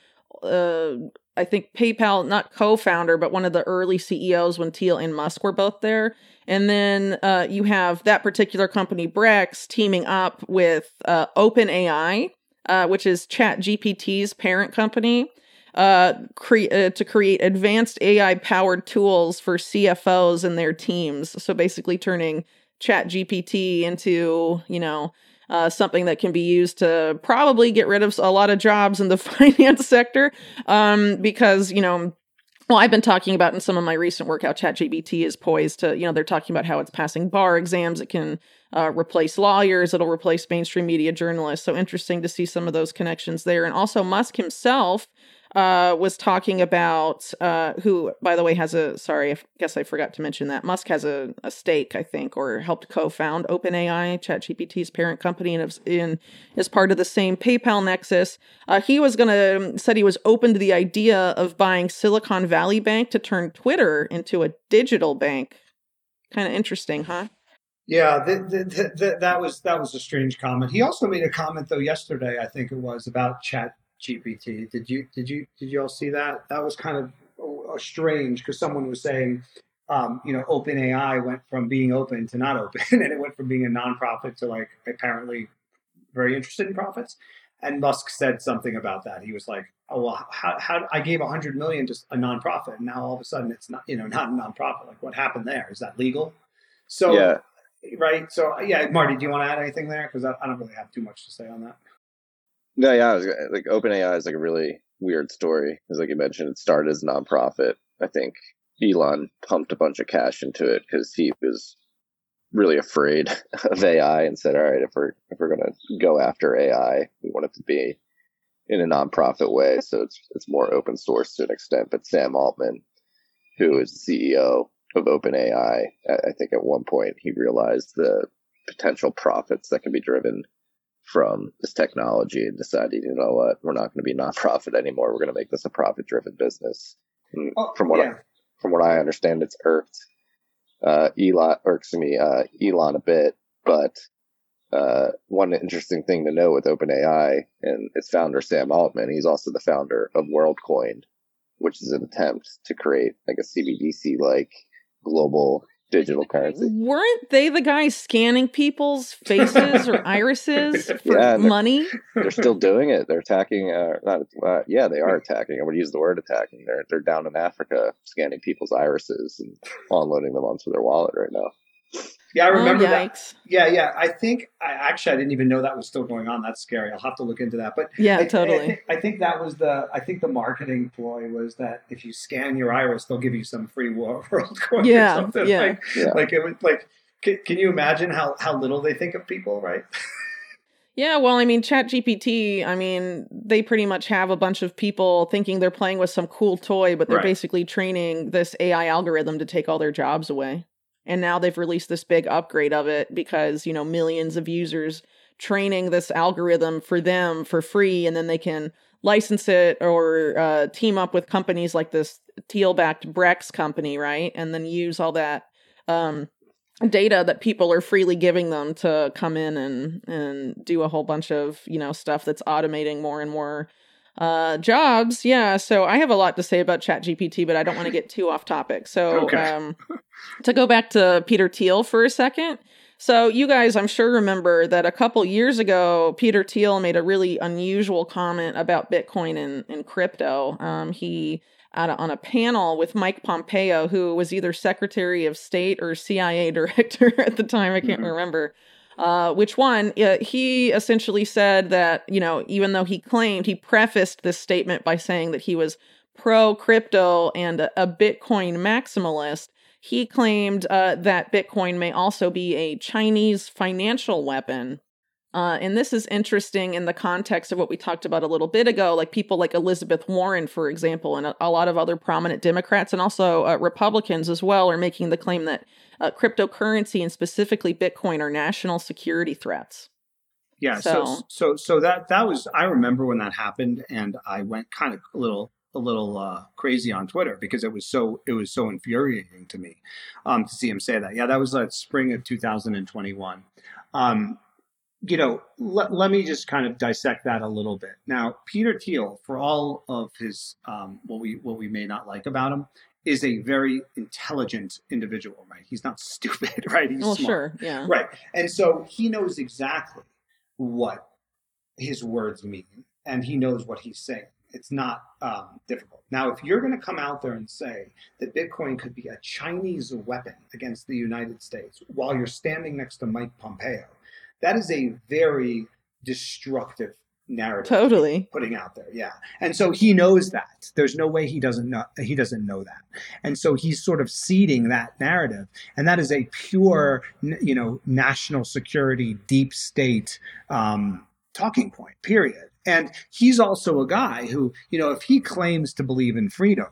uh, I think PayPal, not co-founder, but one of the early CEOs when Thiel and Musk were both there. And then uh, you have that particular company, Brex, teaming up with uh, OpenAI, uh, which is ChatGPT's parent company uh, cre- uh, to create advanced AI powered tools for CFOs and their teams. So basically, turning Chat GPT into you know uh, something that can be used to probably get rid of a lot of jobs in the <laughs> finance sector. Um, because you know well i've been talking about in some of my recent work how chatgpt is poised to you know they're talking about how it's passing bar exams. It can uh, replace lawyers. It'll replace mainstream media journalists. So interesting to see some of those connections there. And also musk himself uh, was talking about uh, who, by the way, has a sorry, I guess I forgot to mention that Musk has a, a stake, I think, or helped co-found OpenAI, ChatGPT's parent company, and is in is part of the same PayPal nexus. Uh, he was gonna said he was open to the idea of buying Silicon Valley Bank to turn Twitter into a digital bank. Kind of interesting, huh? Yeah, the, the, the, that was that was a strange comment. He also made a comment though yesterday, I think it was about Chat GPT. Did you did you did you all see that? That was kind of strange because someone was saying, um, you know, OpenAI went from being open to not open, <laughs> and it went from being a nonprofit to like apparently very interested in profits. And Musk said something about that. He was like, "Oh well, how, how I gave a hundred million to a nonprofit, and now all of a sudden it's not, you know, not a nonprofit. Like, what happened there? Is that legal?" So yeah right? So yeah, Marty, do you want to add anything there? Because I, I, don't really have too much to say on that. No, yeah, I was like OpenAI is like a really weird story. Because like you mentioned, it started as a nonprofit. I think Elon pumped a bunch of cash into it because he was really afraid <laughs> of AI and said, "All right, if we're if we're gonna go after AI, we want it to be in a nonprofit way, so it's it's more open source to an extent." But Sam Altman, who is the CEO of OpenAI, I think at one point he realized the potential profits that can be driven from this technology and decided, you know what, we're not going to be nonprofit anymore. We're going to make this a profit-driven business. Oh, from what yeah. I, from what I understand, it's irked uh, Elon, irks me uh, Elon a bit. But uh, one interesting thing to know with OpenAI and its founder Sam Altman, he's also the founder of WorldCoin, which is an attempt to create like a CBDC like global digital currency. <laughs> Weren't they the guys scanning people's faces or <laughs> irises for yeah, money? They're still doing it. They're attacking. Uh, not uh, yeah, they are attacking. I would use the word attacking. They're they're down in Africa scanning people's irises and unloading them onto their wallet right now. Yeah, I oh, remember oh, that. Yeah, yeah. I think I actually I didn't even know that was still going on. That's scary. I'll have to look into that. But yeah, I, totally. I, I, think, I, think, that was the I think the marketing ploy was that if you scan your iris, they'll give you some free <laughs> world coin yeah, or something. Yeah. Like, yeah. like it was like. Can, can you imagine how how little they think of people, right? <laughs> Yeah, well, I mean, ChatGPT, I mean, they pretty much have a bunch of people thinking they're playing with some cool toy, but they're right. basically training this AI algorithm to take all their jobs away and now they've released this big upgrade of it because you know millions of users training this algorithm for them for free and then they can license it or uh, team up with companies like this Thiel backed brex company right? And then use all that um, data that people are freely giving them to come in and and do a whole bunch of you know stuff that's automating more and more uh, jobs, yeah. So I have a lot to say about ChatGPT, but I don't want to get too off topic. So okay. um, to go back to Peter Thiel for a second. So you guys, I'm sure remember that a couple years ago, Peter Thiel made a really unusual comment about Bitcoin and, and crypto. Um, he a, on a panel with Mike Pompeo, who was either Secretary of State or CIA <laughs> director at the time. I can't mm-hmm. remember. Uh, which one? Uh, he essentially said that, you know, even though he claimed, he prefaced this statement by saying that he was pro crypto and a, a, Bitcoin maximalist. He claimed uh, that Bitcoin may also be a Chinese financial weapon uh, and this is interesting in the context of what we talked about a little bit ago, like people like Elizabeth Warren, for example, and a, a lot of other prominent Democrats and also uh, Republicans as well are making the claim that uh, cryptocurrency and specifically Bitcoin are national security threats. Yeah, so. so so so that that was I remember when that happened, and I went kind of a little a little uh, crazy on Twitter because it was so it was so infuriating to me um, to see him say that. Yeah, that was like spring of 2021. Um, you know, let, let me just kind of dissect that a little bit. Now, Peter Thiel, for all of his um, what we what we may not like about him, is a very intelligent individual, right? He's not <laughs> stupid, right? He's well, smart, sure, yeah, right. And so he knows exactly what his words mean, and he knows what he's saying. It's not um, difficult. Now, if you're going to come out there and say that Bitcoin could be a Chinese weapon against the United States while you're standing next to Mike Pompeo, that is a very destructive narrative totally. putting out there yeah. And so he knows that. There's no way he doesn't know he doesn't know that. And so he's sort of seeding that narrative. And that is a pure you know national security deep state um, talking point period. And he's also a guy who, you know, if he claims to believe in freedom,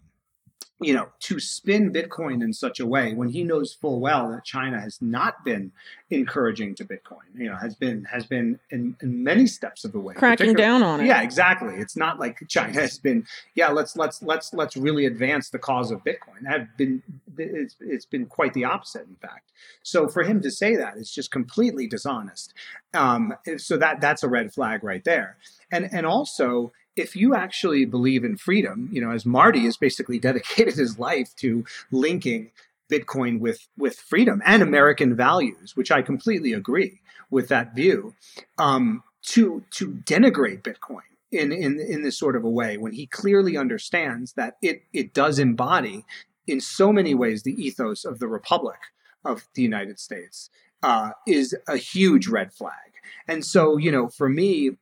you know, to spin Bitcoin in such a way when he knows full well that China has not been encouraging to Bitcoin, you know, has been has been in, in many steps of the way cracking down on it. Yeah, exactly. It's not like China has been, yeah, let's let's let's let's really advance the cause of Bitcoin. Have been it's it's been quite the opposite, in fact. So for him to say that, it's just completely dishonest. Um, so that that's a red flag right there. And and also if you actually believe in freedom, you know, as Marty has basically dedicated his life to linking Bitcoin with with freedom and American values, which I completely agree with that view, um, to to denigrate Bitcoin in in in this sort of a way when he clearly understands that it it does embody in so many ways the ethos of the Republic of the United States uh, is a huge red flag. And so, you know, for me,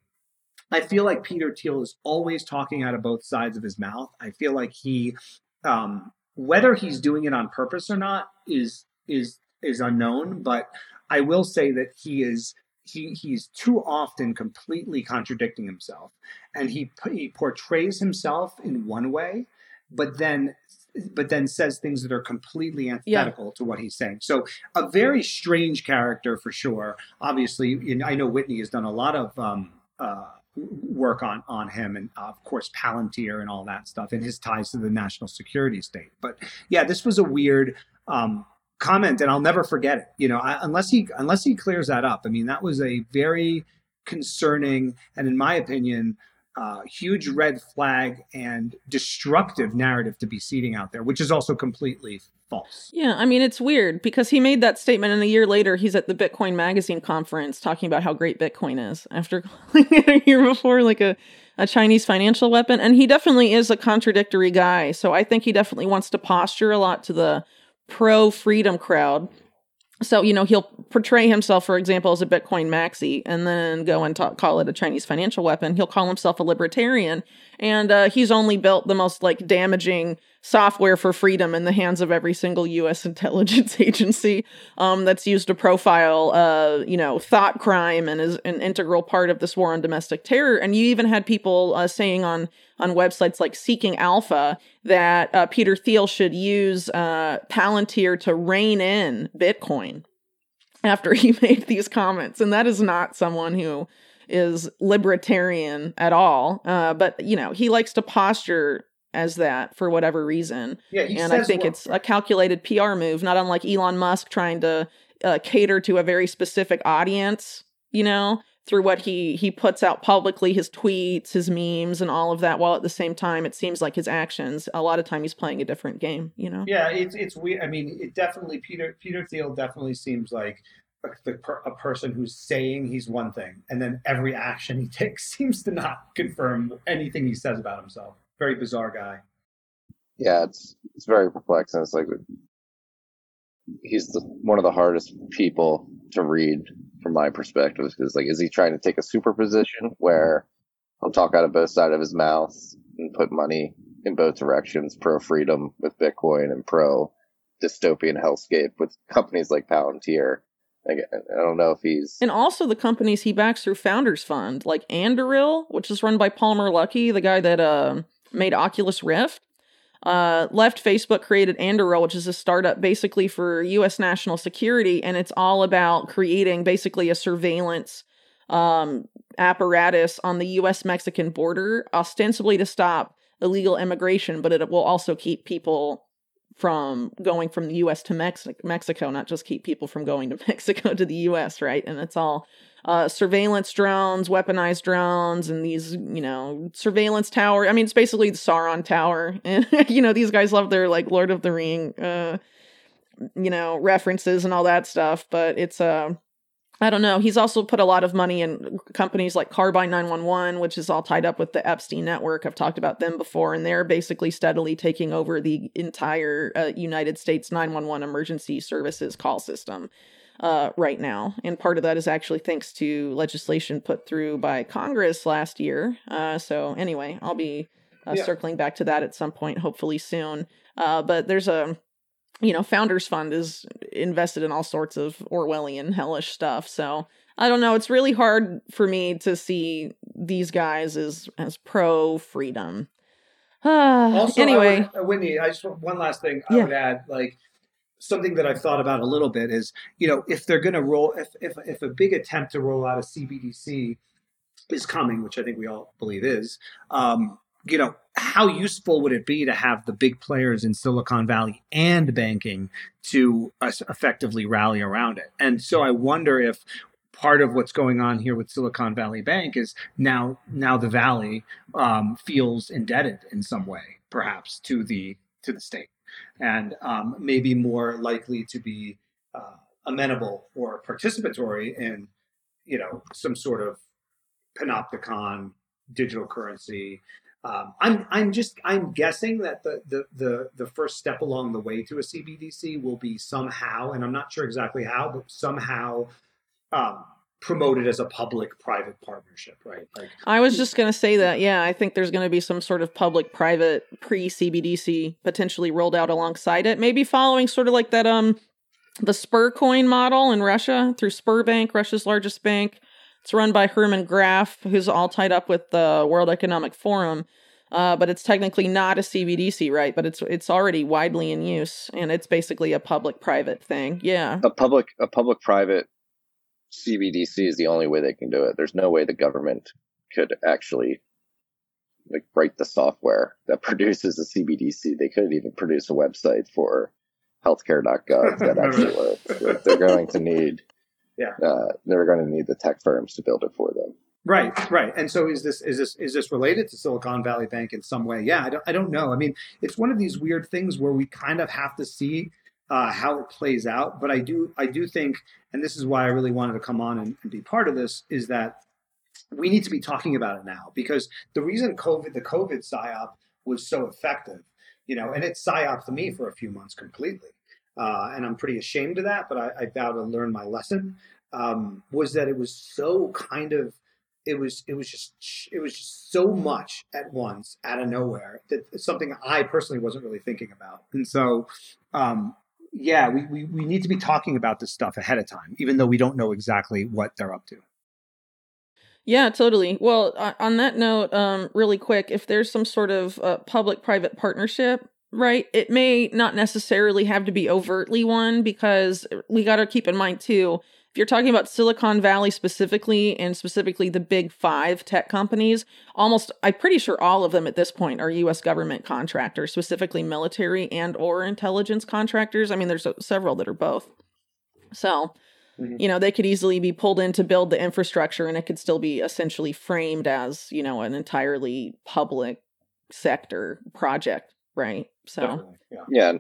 I feel like Peter Thiel is always talking out of both sides of his mouth. I feel like he, um, whether he's doing it on purpose or not, is is is unknown. But I will say that he is he he's too often completely contradicting himself, and he he portrays himself in one way, but then but then says things that are completely antithetical yeah. to what he's saying. So a very strange character for sure. Obviously, I know Whitney has done a lot of um, uh, work on on him and uh, of course Palantir and all that stuff and his ties to the national security state. But yeah, this was a weird um, comment and I'll never forget it. You know, I, unless he unless he clears that up. I mean, that was a very concerning and in my opinion uh, huge red flag and destructive narrative to be seeding out there, which is also completely false. Yeah, I mean, it's weird because he made that statement, and a year later, he's at the Bitcoin Magazine conference talking about how great Bitcoin is after <laughs> calling it a year before like a, a Chinese financial weapon. And he definitely is a contradictory guy. So I think he definitely wants to posture a lot to the pro freedom crowd so you know he'll portray himself for example as a bitcoin maxi and then go and talk, call it a chinese financial weapon he'll call himself a libertarian and uh, he's only built the most like damaging software for freedom in the hands of every single us <laughs> intelligence agency um, that's used to profile uh, you know thought crime and is an integral part of this war on domestic terror and you even had people uh, saying on on websites like Seeking Alpha that uh, Peter Thiel should use uh, Palantir to rein in Bitcoin after he <laughs> made these comments. And that is not someone who is libertarian at all. Uh, but, you know, he likes to posture as that for whatever reason. Yeah, and I think it's a calculated PR move, not unlike Elon Musk trying to uh, cater to a very specific audience, you know? through what he he puts out publicly his tweets his memes and all of that while at the same time it seems like his actions a lot of time he's playing a different game you know yeah it's it's weird i mean it definitely peter peter thiel definitely seems like the, a person who's saying he's one thing and then every action he <laughs> takes seems to not confirm anything he says about himself. Very bizarre guy. Yeah it's it's very perplexing. It's like he's the, one of the hardest people to read from my perspective because like is he trying to take a superposition where he'll talk out of both sides of his mouth and put money in both directions pro freedom with bitcoin and pro dystopian hellscape with companies like palantir I don't know if he's and also the companies he backs through Founders Fund, like Anduril, which is run by Palmer Luckey, the guy that uh, made Oculus Rift uh, left Facebook, created Anduril, which is a startup basically for U.S. national security, and it's all about creating basically a surveillance um, apparatus on the U.S. Mexican border, ostensibly to stop illegal immigration, but it will also keep people from going from the U.S. to Mex- Mexico, not just keep people from going to <laughs> Mexico to the U.S. Right, and it's all uh, surveillance drones, weaponized drones, and these, you know, surveillance tower. I mean, it's basically the Sauron Tower. <laughs> And, you know, these guys love their, like, Lord of the Ring, uh, you know, references and all that stuff. But it's, uh, I don't know. He's also put a lot of money in companies like Carbyne 911, which is all tied up with the Epstein network. I've talked about them before, and they're basically steadily taking over the entire uh, United States 911 emergency services call system uh, right now. And part of that is actually thanks to legislation put through by Congress last year. Uh, so, anyway, I'll be uh, yeah. circling back to that at some point, hopefully soon. Uh, but there's a you know, Founders Fund is invested in all sorts of Orwellian hellish stuff. So I don't know. It's really hard for me to see these guys as as pro freedom. <sighs> also, anyway, I would, uh, Whitney, I just one last thing I Yeah. would add, like something that I've thought about a little bit is, you know, if they're going to roll, if, if if a big attempt to roll out a CBDC is coming, which I think we all believe is, um, you know, how useful would it be to have the big players in Silicon Valley and banking to uh, effectively rally around it? And so I wonder if part of what's going on here with Silicon Valley Bank is now now the Valley um, feels indebted in some way, perhaps to the to the state, and um, maybe more likely to be uh, amenable or participatory in you know some sort of panopticon digital currency. Um, I'm I'm just I'm guessing that the, the the the first step along the way to a CBDC will be somehow, and I'm not sure exactly how, but somehow um, promoted as a public-private partnership, right? Like I was just going to say that. Yeah, I think there's going to be some sort of public private pre CBDC potentially rolled out alongside it. Maybe following sort of like that um the Sbercoin model in Russia through Sberbank, Russia's largest bank. It's run by Herman Gref, who's all tied up with the World Economic Forum. Uh, but it's technically not a CBDC, right? But it's it's already widely in use, and it's basically a public-private thing. Yeah, A public a public private CBDC is the only way they can do it. There's no way the government could actually like write the software that <laughs> produces a CBDC. They couldn't even produce a website for healthcare.gov that <laughs> actually works. Like, They're going to need Yeah. uh, they're going to need the tech firms to build it for them. Right, right. And so is this is this is this related to Silicon Valley Bank in some way? Yeah, I don't I don't know. I mean, it's one of these weird things where we kind of have to see uh, how it plays out. But I do I do think, and this is why I really wanted to come on and, and be part of this, is that we need to be talking about it now because the reason COVID the COVID psyop was so effective, you know, and it psyoped me for a few months completely, uh, and I'm pretty ashamed of that. But I, I vow to learn my lesson. Um, was that it was so kind of it was it was just it was just so much at once out of nowhere that something I personally wasn't really thinking about. And so um yeah, we, we, we need to be talking about this stuff ahead of time, even though we don't know exactly what they're up to. Yeah, totally. Well, on that note, um, really quick, if there's some sort of uh, public-private partnership, right, it may not necessarily have to be overtly one because we got to keep in mind too. If you're talking about Silicon Valley specifically, and specifically the big five tech companies, almost I'm pretty sure all of them at this point are U.S. government contractors, specifically military and or intelligence contractors. I mean, there's uh, several that are both. So, Mhm. you know, they could easily be pulled in to build the infrastructure and it could still be essentially framed as, you know, an entirely public sector project, right? So, Definitely, yeah. Yeah,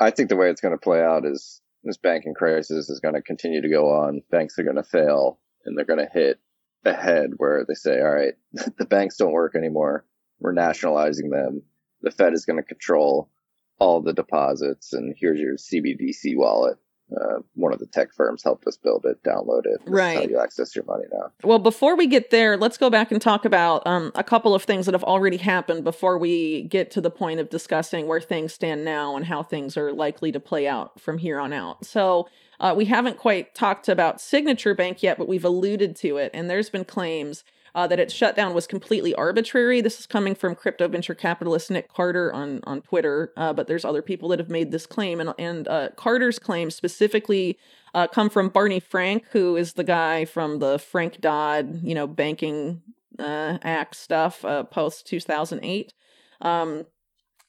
I think the way it's going to play out is this banking crisis is going to continue to go on. Banks are going to fail, and they're going to hit a head where they say, "All right, <laughs> the banks don't work anymore. We're nationalizing them. The Fed is going to control all the deposits, and here's your CBDC wallet." Uh, one of the tech firms helped us build it, download it. Is how Right. you access your money now. well, before we get there, let's go back and talk about um, a couple of things that have already happened before we get to the point of discussing where things stand now and how things are likely to play out from here on out. So, uh, we haven't quite talked about Signature Bank yet, but we've alluded to it, and there's been claims uh, that its shutdown was completely arbitrary. This is coming from crypto venture capitalist Nick Carter on on Twitter, uh, but there's other people that have made this claim, and and uh, Carter's claims specifically uh, come from Barney Frank, who is the guy from the Frank Dodd, you know, banking uh, act stuff uh, post 2008. Um,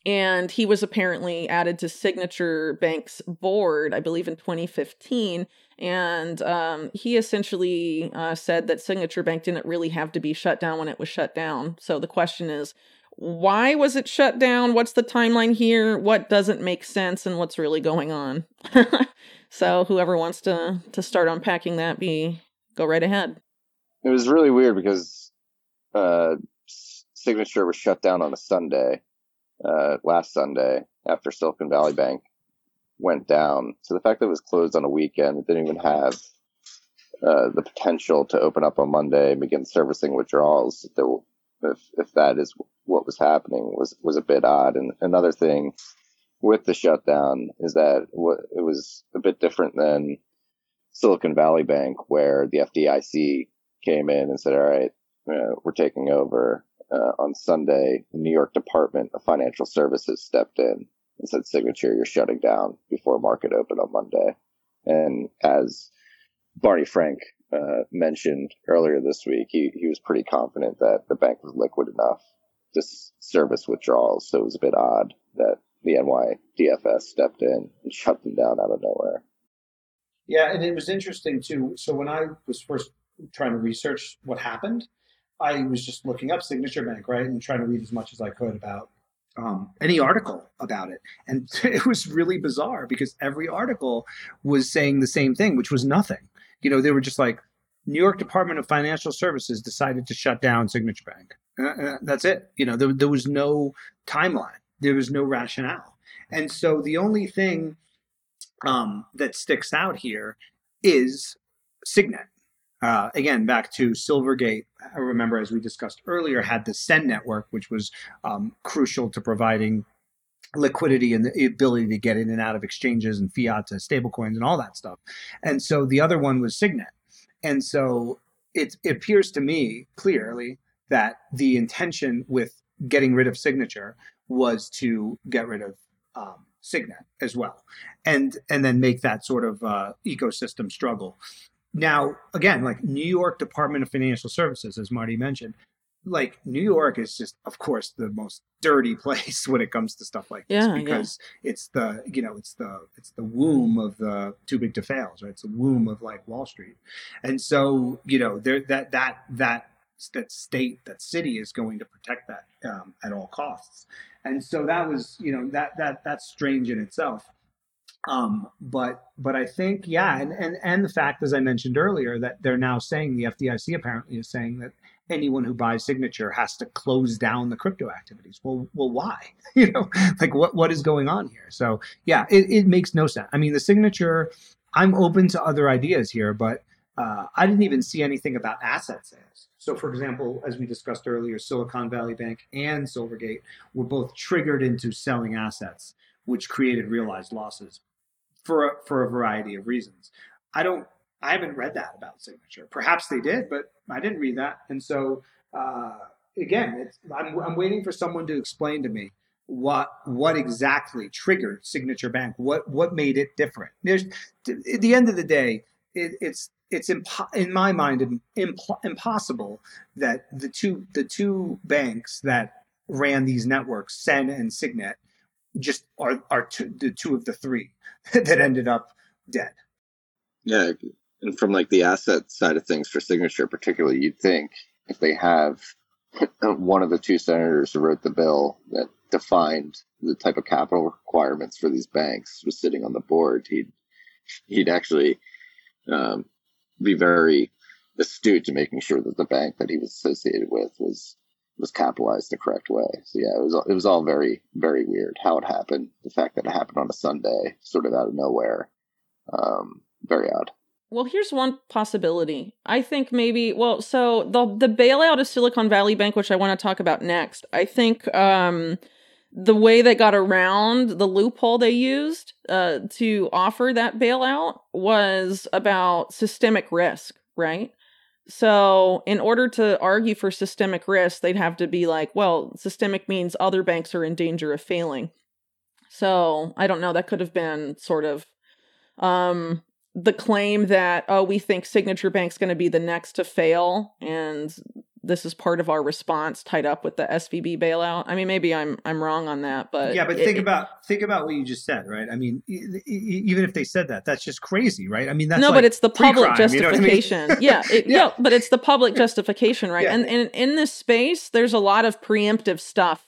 and he was apparently added to Signature Bank's board, I believe, in 2015. And um, he essentially uh, said that Signature Bank didn't really have to be shut down when it was shut down. So the question is, why was it shut down? What's the timeline here? What doesn't make sense, and what's really going on? <laughs> so whoever wants to to start unpacking that, be go right ahead. It was really weird because uh, Signature was shut down on a Sunday, uh, last Sunday after Silicon Valley Bank went down. So the fact that it was closed on a weekend, it didn't even have uh, the potential to open up on Monday and begin servicing withdrawals. If, if, that is what was happening, was was a bit odd. And another thing with the shutdown is that it was a bit different than Silicon Valley Bank, where the FDIC came in and said, "All right, we're taking over." Uh, on Sunday, the New York Department of Financial Services stepped in and said, "Signature, you're shutting down before market open on Monday." And as Barney Frank uh, mentioned earlier this week, he, he was pretty confident that the bank was liquid enough to service withdrawals. So it was a bit odd that the NYDFS stepped in and shut them down out of nowhere. Yeah, and it was interesting too. So when I was first trying to research what happened, I was just looking up Signature Bank, right, and trying to read as much as I could about um, any article about it. And <laughs> it was really bizarre because every article was saying the same thing, which was nothing. You know, they were just like, New York Department of Financial Services decided to shut down Signature Bank. Uh, uh, that's it. You know, there, there was no timeline, there was no rationale. And so the only thing um, that sticks out here is Signet. Uh, again, back to Silvergate, I remember as we discussed earlier, had the SEN network, which was um, crucial to providing liquidity and the ability to get in and out of exchanges and fiat to stablecoins and all that stuff. And so the other one was Signet. And so it, it appears to me clearly that the intention with getting rid of signature was to get rid of um, Signet as well, and and then make that sort of uh, ecosystem struggle. Now, again, like New York Department of Financial Services, as Marty mentioned, like New York is just, of course, the most dirty <laughs> place when it comes to stuff like this yeah, because yeah. it's the, you know, it's the it's the womb of the too big to fails, right? It's the womb of like Wall Street, and so you know, there that that that that state, that city is going to protect that um, at all costs, and so that was, you know, that that that's strange in itself. Um, but but I think yeah, and, and and the fact, as I mentioned earlier, that they're now saying the FDIC apparently is saying that anyone who buys signature has to close down the crypto activities. Well, well, why? <laughs> you know, like what what is going on here? So yeah, it, it makes no sense. I mean, the signature. I'm open to other ideas here, but uh, I didn't even see anything about asset sales. So, for example, as we discussed earlier, Silicon Valley Bank and Silvergate were both triggered into selling assets, which created realized losses for a, for a variety of reasons. I don't I haven't read that about signature. Perhaps they did, but I didn't read that. And so uh, again, I'm, I'm waiting for someone to explain to me what what exactly triggered Signature Bank. What what made it different? There's at the end of the day, it, it's it's impo- in my mind imp- impossible that the two the two banks that ran these networks, Sen and Signet, just are are two, the two of the three <laughs> that ended up dead. Yeah, and from like the asset side of things for signature particularly you'd think if they have <clears throat> one of the two senators who wrote the bill that defined the type of capital requirements for these banks was sitting on the board he'd he'd actually um, be very astute to making sure that the bank that he was associated with was was capitalized the correct way. So yeah, it was it was all very very weird how it happened. The fact that it happened on a Sunday, sort of out of nowhere, um, very odd. Well, here's one possibility. I think maybe well, so the the bailout of Silicon Valley Bank, which I want to talk about next. I think um, the way they got around the loophole they used uh, to offer that bailout was about systemic risk, right? So, in order to argue for systemic risk, they'd have to be like, well, systemic means other banks are in danger of failing. So, I don't know, that could have been sort of um the claim that oh we think signature bank's going to be the next to fail and this is part of our response tied up with the SVB bailout. I mean, maybe I'm I'm wrong on that, but yeah. But it, think about think about what you just said, right? I mean, even if they said that, that's just crazy, right? I mean, that's no, like but it's the public justification. You know I mean? <laughs> yeah, it, yeah, yeah, but it's the public <laughs> justification, right? Yeah. And, and in this space, there's a lot of preemptive stuff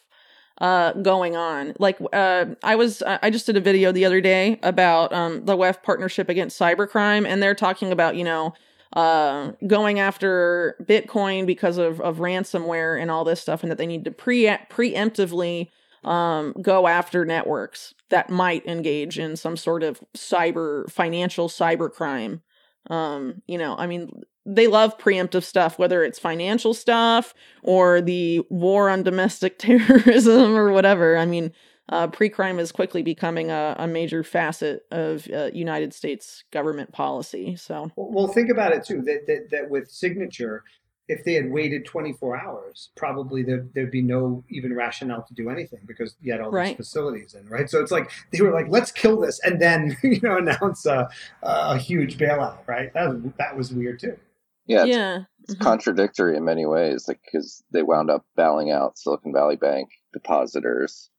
uh going on. Like uh i was i just did a video the other day about um the wef partnership against cybercrime and they're talking about you know uh going after bitcoin because of of ransomware and all this stuff and that they need to pre preemptively um go after networks that might engage in some sort of cyber financial cybercrime. Um you know i mean they love preemptive stuff, whether it's financial stuff or the war on domestic <laughs> terrorism or whatever. I mean, uh, pre-crime is quickly becoming a, a major facet of uh, United States government policy. So, well, think about it too. That that, that with signature, if they had waited 24 hours, probably there, there'd be no even rationale to do anything because you had all right. these facilities in, right? So it's like they were like, let's kill this and then, <laughs> you know, announce a, a huge bailout, right? That was, that was weird too. Yeah. It's, yeah. It's mm-hmm. contradictory in many ways, like because they wound up bailing out Silicon Valley Bank depositors.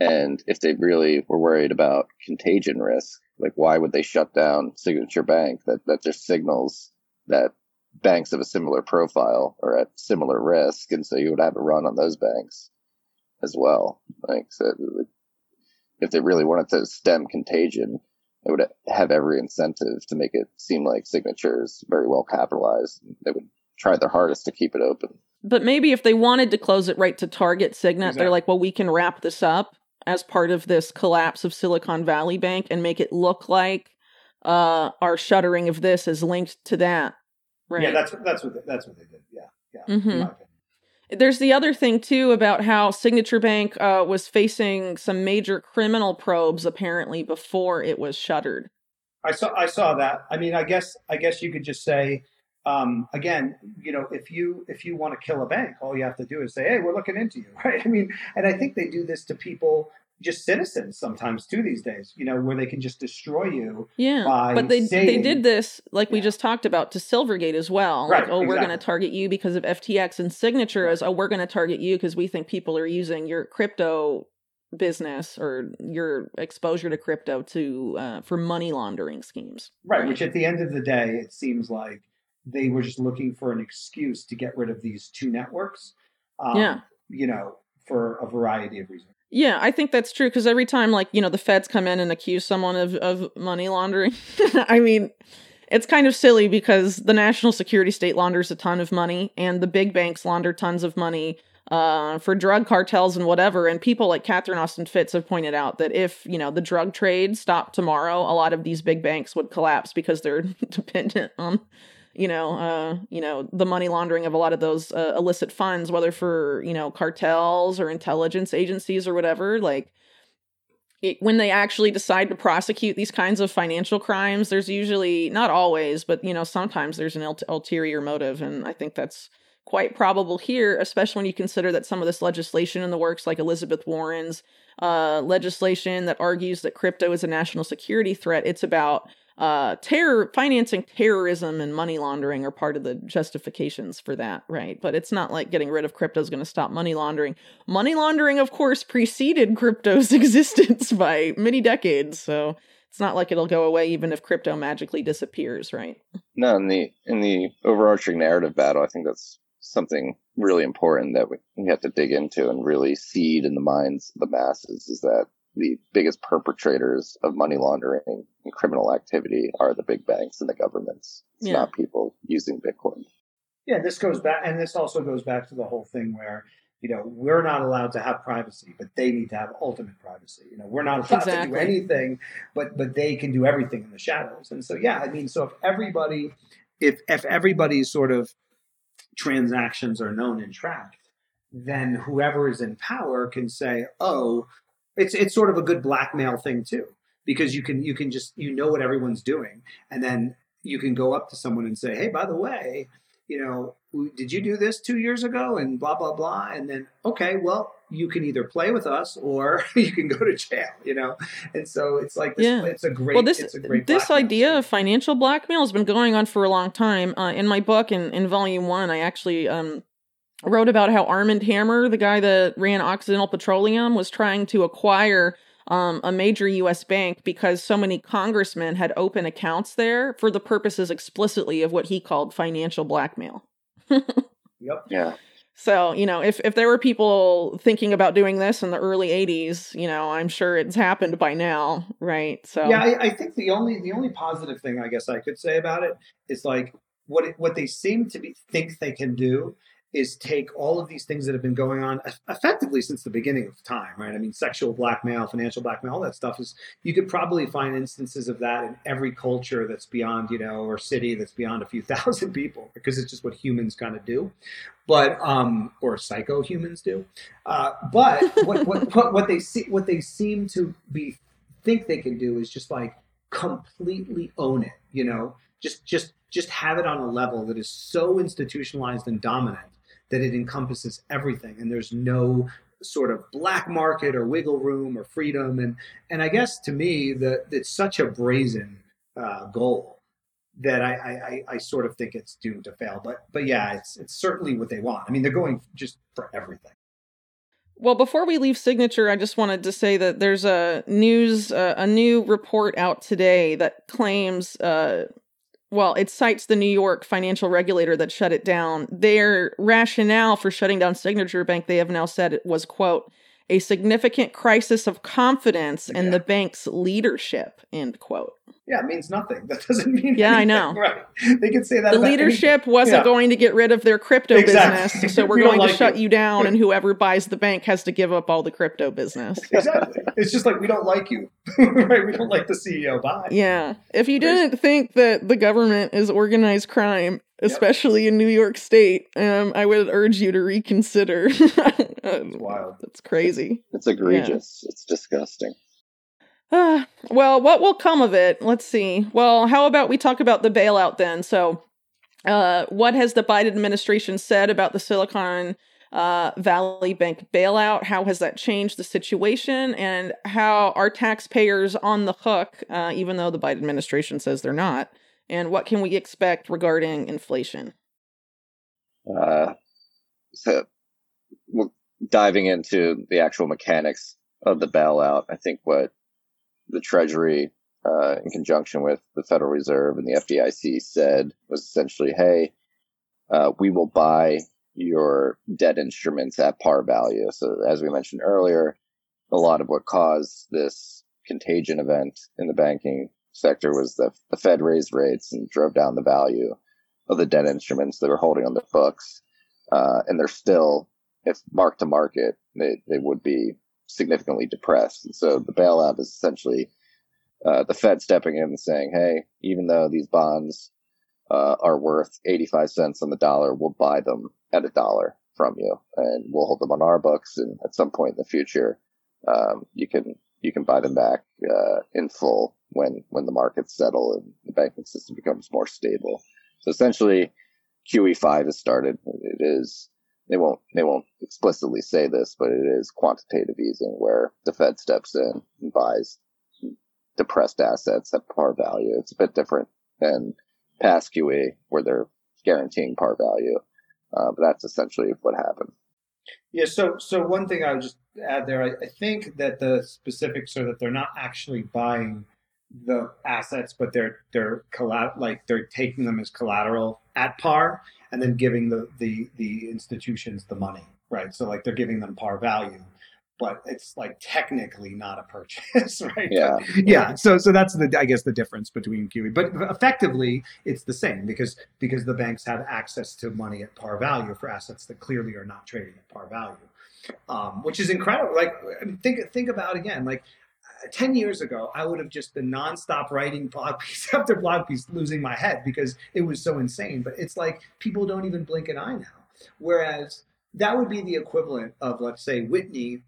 And if they really were worried about contagion risk, like why would they shut down Signature Bank? That that just signals that banks of a similar profile are at similar risk, and so you would have a run on those banks as well. Like, so if they really wanted to stem contagion, they would have every incentive to make it seem like Signature's very well capitalized. They would try their hardest to keep it open. But maybe if they wanted to close it right to target Signet, exactly. they're like, well, we can wrap this up as part of this collapse of Silicon Valley Bank and make it look like uh, our shuttering of this is linked to that. Right. Yeah, that's that's what they, that's what they did. Yeah, yeah. Mm-hmm. There's the other thing too about how Signature Bank uh, was facing some major criminal probes apparently before it was shuttered. I saw I saw that. I mean, I guess I guess you could just say um, again, you know, if you if you want to kill a bank, all you have to do is say, "Hey, we're looking into you," <laughs> right? I mean, and I think they do this to people just citizens sometimes too these days, you know, where they can just destroy you. Yeah, but they they did this like yeah. we just talked about to Silvergate as well. Right, like, oh, exactly. we're going to target you because of FTX and Signature. As oh, we're going to target you because we think people are using your crypto business or your exposure to crypto to uh, for money laundering schemes. Right, right, which at the end of the day, it seems like they were just looking for an excuse to get rid of these two networks. Um, yeah, you know, for a variety of reasons. Yeah, I think that's true because every time, like, you know, the feds come in and accuse someone of, of money laundering, <laughs> I mean, it's kind of silly because the national security state launders a ton of money and the big banks launder tons of money uh, for drug cartels and whatever. And people like Catherine Austin Fitts have pointed out that if, you know, the drug trade stopped tomorrow, a lot of these big banks would collapse because they're <laughs> dependent on you know, uh, you know, the money laundering of a lot of those uh, illicit funds, whether for you know cartels or intelligence agencies or whatever. Like it, when they actually decide to prosecute these kinds of financial crimes, there's usually not always, but you know, sometimes there's an ul- ulterior motive, and I think that's quite probable here, especially when you consider that some of this legislation in the works, like Elizabeth Warren's uh, legislation that argues that crypto is a national security threat, it's about uh, terror financing terrorism and money laundering are part of the justifications for that, right? But it's not like getting rid of crypto is going to stop money laundering. Money laundering, of course, preceded <laughs> crypto's <laughs> existence by many decades, so it's not like it'll go away even if crypto magically disappears, right? No, in the in the overarching narrative battle, I think that's something really important that we, we have to dig into and really seed in the minds of the masses is that the biggest perpetrators of money laundering and criminal activity are the big banks and the governments. It's yeah. not people using Bitcoin. Yeah, this goes back, and this also goes back to the whole thing where you know we're not allowed to have privacy, but they need to have ultimate privacy. You know, we're not allowed exactly. to do anything, but but they can do everything in the shadows. And so, yeah, I mean, so if everybody, if if everybody's sort of transactions are known and tracked, then whoever is in power can say, oh it's it's sort of a good blackmail thing too because you can you can just you know what everyone's doing and then you can go up to someone and say hey by the way you know did you do this two years ago? and blah blah blah and then okay well you can either play with us or <laughs> you can go to jail you know? And so it's like this, yeah. it's a great well this it's a great this idea of financial blackmail has been going on for a long time. Uh, in my book in, in volume one i actually um, wrote about how Armand Hammer, the guy that ran Occidental Petroleum, was trying to acquire um, a major U.S. bank because so many congressmen had open accounts there for the purposes explicitly of what he called financial blackmail. <laughs> yep. Yeah. So, you know, if, if there were people thinking about doing this in the early 80s, you know, I'm sure it's happened by now, right? So Yeah, I, I think the only the only positive thing I guess I could say about it is like what it, what they seem to be think they can do is take all of these things that have been going on effectively since the beginning of time, right? I mean, sexual blackmail, financial blackmail, all that stuff is, you could probably find instances of that in every culture that's beyond, you know, or city that's beyond a few <laughs> thousand people because it's just what humans kind of do. But, um, or psycho humans do. Uh, but <laughs> what, what, what, what they see, what they seem to be, think they can do is just like completely own it, you know, just, just, just have it on a level that is so institutionalized and dominant that it encompasses everything and there's no sort of black market or wiggle room or freedom. And and I guess to me that it's such a brazen uh, goal that I, I, I sort of think it's doomed to fail. But but yeah it's it's certainly what they want. I mean they're going just for everything. Well, before we leave Signature, I just wanted to say that there's a news, uh, a new report out today that claims uh, well, it cites the New York financial regulator that shut it down. Their rationale for shutting down Signature Bank, they have now said it was, quote, a significant crisis of confidence yeah. in the bank's leadership, end quote yeah, it means nothing. <laughs> That doesn't mean yeah, anything. I know. Right? They could say that the leadership anything. wasn't yeah. going to get rid of their crypto exactly. business, so <laughs> we're we going to like shut you. you down, and whoever buys the bank has to give up all the crypto business. <laughs> exactly. It's just like we don't like you, right? We don't like the CEO. Bye. Yeah. If you didn't think that the government is organized crime, especially yep. in New York State, um, I would urge you to reconsider. it's wild. It's crazy. It's egregious. Yeah. It's disgusting. Uh, <sighs> well, what will come of it? Let's see. Well, how about we talk about the bailout then? So, uh, what has the Biden administration said about the Silicon uh, Valley Bank bailout? How has that changed the situation? And how are taxpayers on the hook, uh, even though the Biden administration says they're not? And what can we expect regarding inflation? Uh, so, diving into the actual mechanics of the bailout, I think what the Treasury, uh, in conjunction with the Federal Reserve and the FDIC, said was essentially, "Hey, uh, we will buy your debt instruments at par value." So, as we mentioned earlier, a lot of what caused this contagion event in the banking sector was that the Fed raised rates and drove down the value of the debt instruments that were holding on the books, uh, and they're still, if mark to market, they, they would be significantly depressed. And so the bailout is essentially uh, the Fed stepping in and saying, hey, even though these bonds uh, are worth 85 cents on the dollar, we'll buy them at a dollar from you and we'll hold them on our books. And at some point in the future, um, you can you can buy them back uh, in full when when the markets settle and the banking system becomes more stable. So essentially, QE5 has started. It is they won't they won't explicitly say this, but it is quantitative easing where the Fed steps in and buys depressed assets at par value. It's a bit different than past QE where they're guaranteeing par value, uh, but that's essentially what happened. Yeah. So so one thing I would just add there, I, I think that the specifics are that they're not actually buying the assets, but they're they're like they're taking them as collateral at par and then giving the, the, the institutions the money, right? So like they're giving them par value, but it's like technically not a purchase, <laughs> right? Yeah. Yeah. So so that's the I guess the difference between QE, but effectively it's the same because because the banks have access to money at par value for assets that clearly are not trading at par value. Um, which is incredible. Like, think think about again. Like, 10 years ago, I would have just been nonstop writing blog piece <laughs> after blog piece, losing my head because it was so insane. But it's like people don't even blink an eye now. Whereas that would be the equivalent of, let's say, Whitney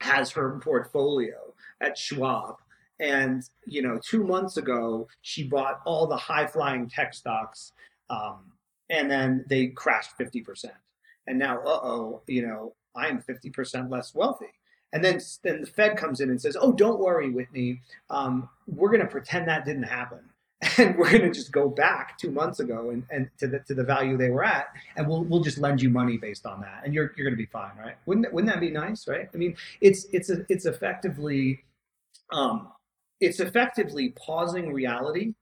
has her portfolio at Schwab. And, you know, two months ago, she bought all the high flying tech stocks um, and then they crashed 50%. And now, uh oh, you know, I'm 50% less wealthy. And then, then the Fed comes in and says, "Oh, don't worry, Whitney. Um, we're going to pretend that didn't happen, <laughs> and we're going to just go back two months ago and, and to the to the value they were at, and we'll we'll just lend you money based on that, and you're you're going to be fine, right? Wouldn't wouldn't that be nice, right? I mean, it's it's a, it's effectively, um, it's effectively pausing reality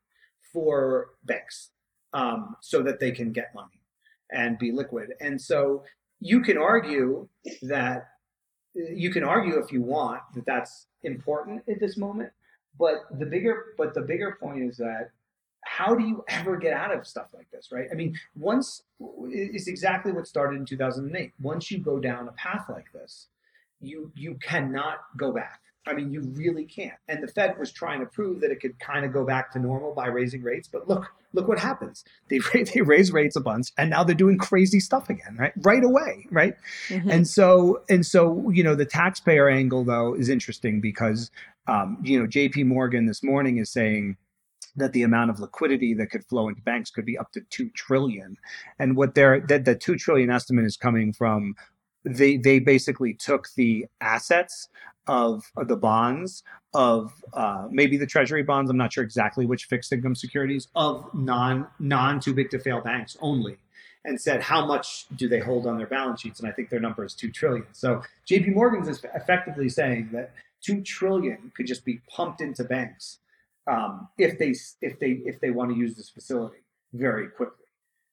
for banks, um, so that they can get money and be liquid, and so you can argue that you can argue if you want that that's important at this moment but the bigger but the bigger point is that how do you ever get out of stuff like this, right? I mean, once it's exactly what started in 2008. Once you go down a path like this, you you cannot go back. I mean, you really can't. And the Fed was trying to prove that it could kind of go back to normal by raising rates. But look, look what happens. <laughs> They they raise rates a bunch, and now they're doing crazy stuff again, right? Right away, right? Mm-hmm. And so and so, you know, the taxpayer angle though is interesting because, um, you know, J.P. Morgan this morning is saying that the amount of liquidity that could flow into banks could be up to 2 trillion and what they're that the 2 trillion estimate is coming from they they basically took the assets of, the bonds of uh, maybe the treasury bonds i'm not sure exactly which fixed income securities of non non too big to fail banks only and said how much do they hold on their balance sheets and i think their number is 2 trillion so jp morgan's is effectively saying that 2 trillion could just be pumped into banks um, if they if they if they want to use this facility very quickly.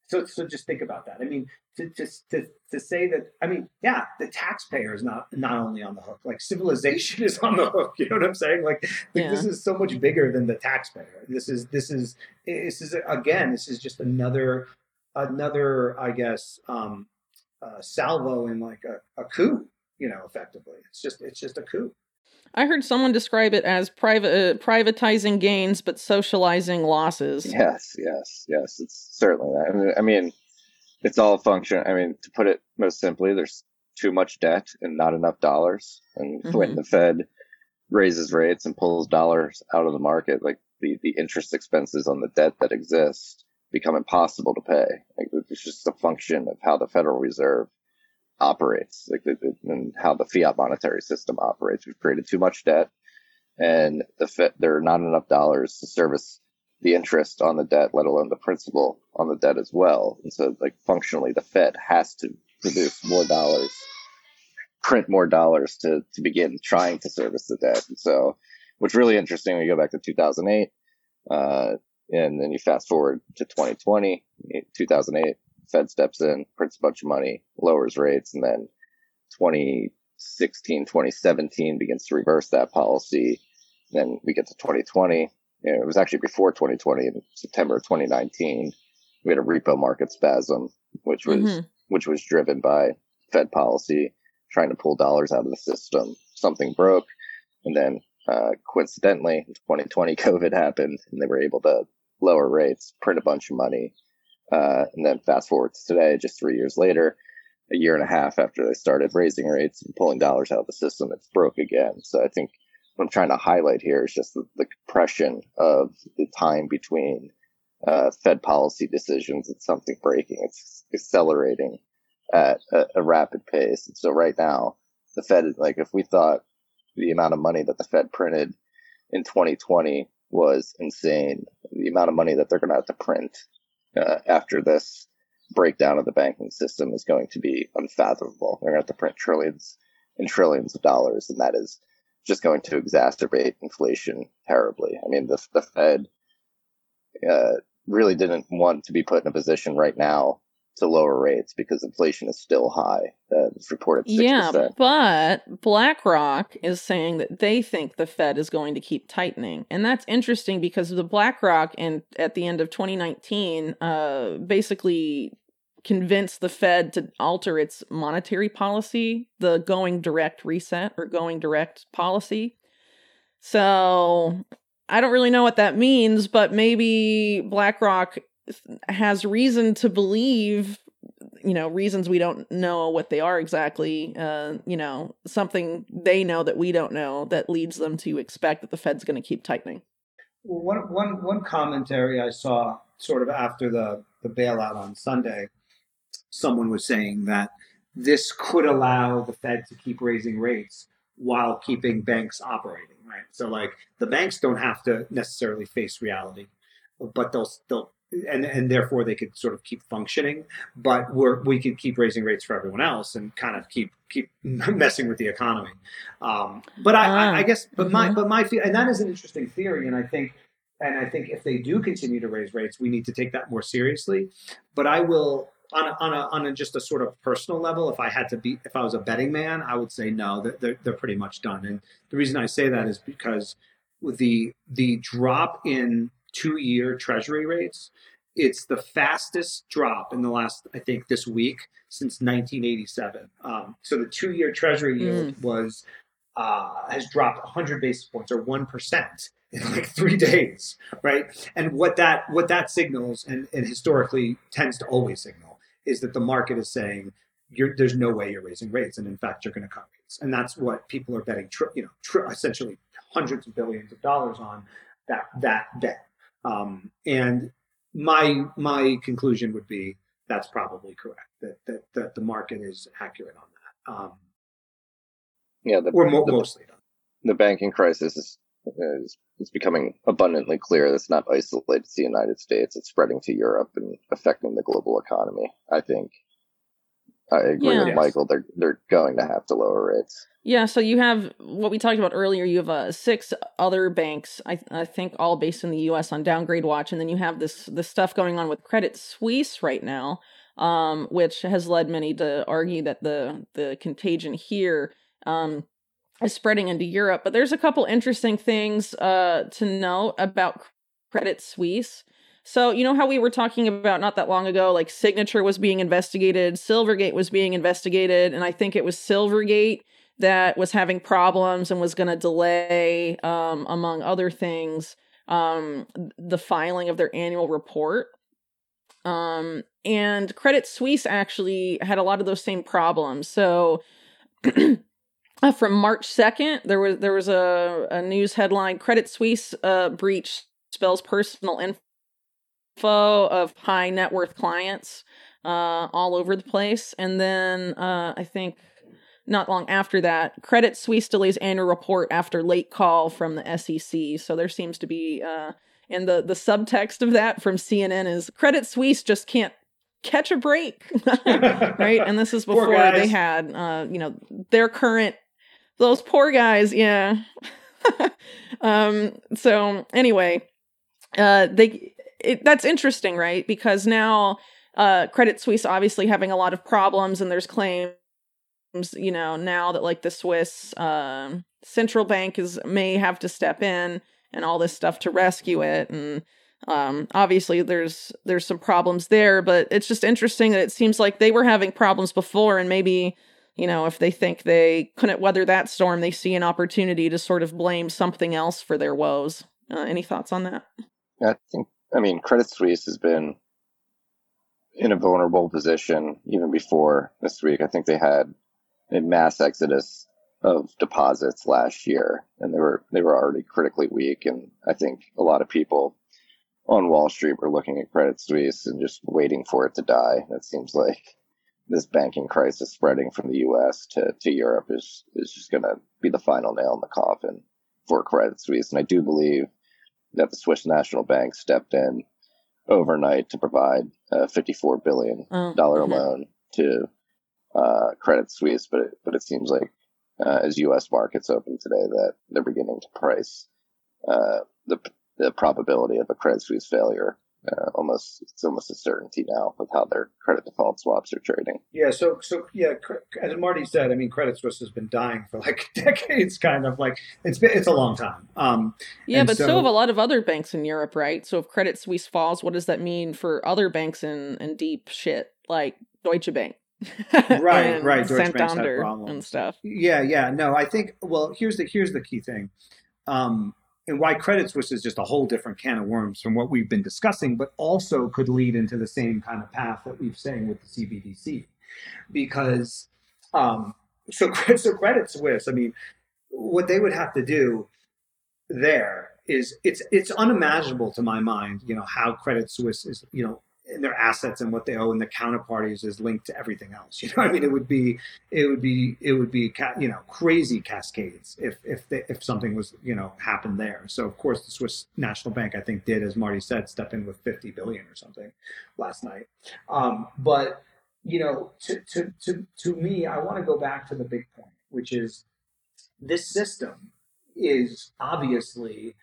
So so just think about that. I mean, to just to, to say that I mean, yeah, the taxpayer is not not only on the hook. Like civilization <laughs> is on the hook. You know what I'm saying? Like, like yeah. this is so much bigger than the taxpayer. This is this is this is again this is just another another I guess um, uh, salvo in like a, a coup. You know, effectively, it's just it's just a coup. I heard someone describe it as private uh, privatizing gains but socializing losses. Yes, yes, yes. It's certainly that. I mean, I mean, it's all a function. I mean, to put it most simply, there's too much debt and not enough dollars. And mm-hmm. when the Fed raises rates and pulls dollars out of the market, like the, the interest expenses on the debt that exists become impossible to pay. Like it's just a function of how the Federal Reserve operates, like the, the, and how the fiat monetary system operates. We've created too much debt, and the Fed, there are not enough dollars to service the interest on the debt, let alone the principal on the debt as well. And so, like functionally, the Fed has to produce more dollars, print more dollars to to begin trying to service the debt. And so, what's really interesting you go back to 2008, uh, and then you fast forward to 2020, 2008 Fed steps in, prints a bunch of money, lowers rates, and then 2016, 2017 begins to reverse that policy. Then we get to 2020. You know, it was actually before 2020 in September of 2019. We had a repo market spasm, which was mm-hmm. which was driven by Fed policy trying to pull dollars out of the system. Something broke, and then uh, coincidentally, in 2020, <laughs> COVID happened, and they were able to lower rates, print a bunch of money, uh, and then fast forward to today, just three years later, a year and a half after they started raising rates and pulling dollars out of the system, it's broke again. So I think what I'm trying to highlight here is just the, the compression of the time between uh, Fed policy decisions and something breaking. It's accelerating at a, a rapid pace. And so right now, the Fed, like if we thought the amount of money that the Fed printed in 2020 was insane, the amount of money that they're going to have to print uh, after this breakdown of the banking system is going to be unfathomable. They're going to have to print trillions and trillions of dollars, and that is just going to exacerbate inflation terribly. I mean, the, the Fed uh, really didn't want to be put in a position right now to lower rates because inflation is still high. Uh, it's reported 6%. Yeah, but BlackRock is saying that they think the Fed is going to keep tightening, and that's interesting because the BlackRock and at the end of 2019, uh, basically convinced the Fed to alter its monetary policy, the going direct reset or going direct policy. So I don't really know what that means, but maybe BlackRock has reason to believe you know reasons we don't know what they are exactly uh you know something they know that we don't know that leads them to expect that the fed's going to keep tightening well, one, one, one commentary i saw sort of after the the bailout on sunday someone was saying that this could allow the fed to keep raising rates while keeping banks operating right so like the banks don't have to necessarily face reality but they'll they'll and and therefore they could sort of keep functioning. But we're we could keep raising rates for everyone else and kind of keep keep <laughs> messing with the economy. Um, but I, I, I, ah, guess but mm-hmm. my but my fear and that is an interesting theory, and I think. And I think if they do continue to raise rates, we need to take that more seriously. But I will, on a, on a, on a just a sort of personal level, if I had to be, if I was a betting man, I would say no, they're, they're pretty much done. And the reason I say that is because the the drop in two-year Treasury rates. It's the fastest drop in the last, I think, this week since 1987. Um, so the two-year Treasury yield mm. was uh, has dropped 100 basis points or one percent in like three days, right? And what that what that signals, and, and historically tends to always signal, is that the market is saying there's no way you're raising rates, and in fact you're going to cut rates, and that's what people are betting, tri- you know, tri- essentially hundreds of billions of dollars on that that bet. Um, and my my conclusion would be that's probably correct. That that, that the market is accurate on that. Um, yeah, the, or mo- the, mostly done. The banking crisis is, is is becoming abundantly clear. That's not isolated to the United States. It's spreading to Europe and affecting the global economy. I think. I agree yeah. with Michael. They're they're going to have to lower rates. Yeah, so you have what we talked about earlier. You have uh, six other banks, I, I think, all based in the U.S. on downgrade watch, and then you have this this stuff going on with Credit Suisse right now, um, which has led many to argue that the the contagion here um, is spreading into Europe. But there's a couple interesting things uh, to know about Credit Suisse. So, you know how we were talking about not that long ago, like Signature was being investigated, Silvergate was being investigated, and I think it was Silvergate that was having problems and was going to delay, um, among other things, um, the filing of their annual report. Um, and Credit Suisse actually had a lot of those same problems. So, <clears throat> uh, from March second, there was there was a, a news headline: Credit Suisse uh, breach spells personal info of high net worth clients uh, all over the place. And then uh, I think not long after that, Credit Suisse delays annual report after late call from the SEC. So there seems to be, uh, and the the subtext of that from CNN is Credit Suisse just can't catch a break, <laughs> right? And this is <laughs> before they had, uh, you know, their current those poor guys, yeah. <laughs> um. So anyway, uh, they it, that's interesting, right? Because now, uh, Credit Suisse obviously having a lot of problems, and there's claims you know, now that like the Swiss uh, central bank is may have to step in and all this stuff to rescue it and um, obviously there's there's some problems there but it's just interesting that it seems like they were having problems before and maybe you know if they think they couldn't weather that storm they see an opportunity to sort of blame something else for their woes uh, any thoughts on that i think i mean credit suisse has been in a vulnerable position even before this week i think they had a mass exodus of deposits last year, and they were they were already critically weak. And I think a lot of people on Wall Street were looking at Credit Suisse and just waiting for it to die. It seems like this banking crisis spreading from the U.S. to, to Europe is is just going to be the final nail in the coffin for Credit Suisse. And I do believe that the Swiss National Bank stepped in overnight to provide a 54 billion dollar mm-hmm. loan to uh, Credit Suisse, but it, but it seems like uh, as U.S. markets open today, that they're beginning to price uh, the the probability of a Credit Suisse failure. Uh, almost it's almost a certainty now with how their credit default swaps are trading. Yeah, so so yeah, as Marty said, I mean, Credit Suisse has been dying for like <laughs> decades, kind of like it's been it's a long time. Um, yeah, but so, so have a lot of other banks in Europe, right? So if Credit Suisse falls, what does that mean for other banks in in deep shit like Deutsche Bank? <laughs> right, right. Deutsche Bank's had problems and stuff. Yeah, yeah. No, I think. Well, here's the here's the key thing, um, and why Credit Suisse is just a whole different can of worms from what we've been discussing, but also could lead into the same kind of path that we've saying with the CBDC, because um, so <laughs> so Credit Suisse. I mean, what they would have to do there is it's it's unimaginable to my mind. You know how Credit Suisse is. You know their assets and what they owe and the counterparties is linked to everything else. <laughs> You know, I mean, it would be, it would be, it would be, you know, crazy cascades if if they, if something was, you know, happened there. So of course, the Swiss National Bank, I think, did as Marty said, step in with 50 billion or something last night. Um, but you know, to to to to me, I want to go back to the big point, which is this system is obviously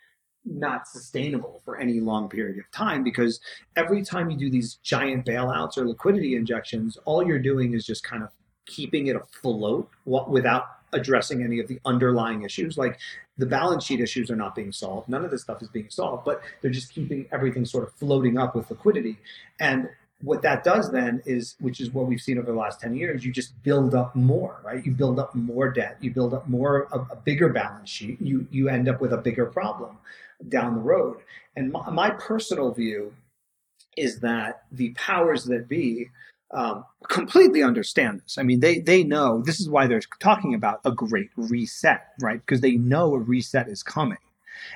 not sustainable for any long period of time because every time you do these giant bailouts or liquidity injections, all you're doing is just kind of keeping it afloat without addressing any of the underlying issues. Like the balance sheet issues are not being solved. None of this stuff is being solved, but they're just keeping everything sort of floating up with liquidity. And what that does then is, which is what we've seen over the last 10 years, you just build up more, right? You build up more debt, you build up more, a, a bigger balance sheet, you, you end up with a bigger problem down the road. And my, my personal view is that the powers that be um, completely understand this. I mean, they they know this is why they're talking about a great reset, right? Because they know a reset is coming.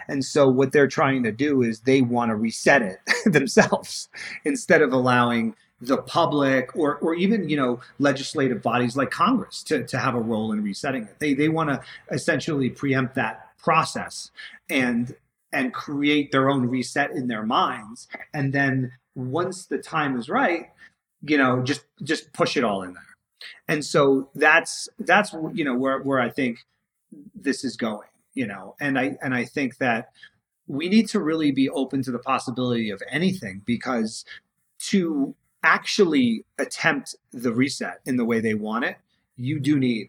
And so what they're trying to do is they want to reset it <laughs> themselves instead of allowing the public or or even you know legislative bodies like Congress to, to have a role in resetting it. They they want to essentially preempt that process and and create their own reset in their minds. And then once the time is right, you know, just just push it all in there. And so that's that's you know where where I think this is going you know and i and i think that we need to really be open to the possibility of anything because to actually attempt the reset in the way they want it you do need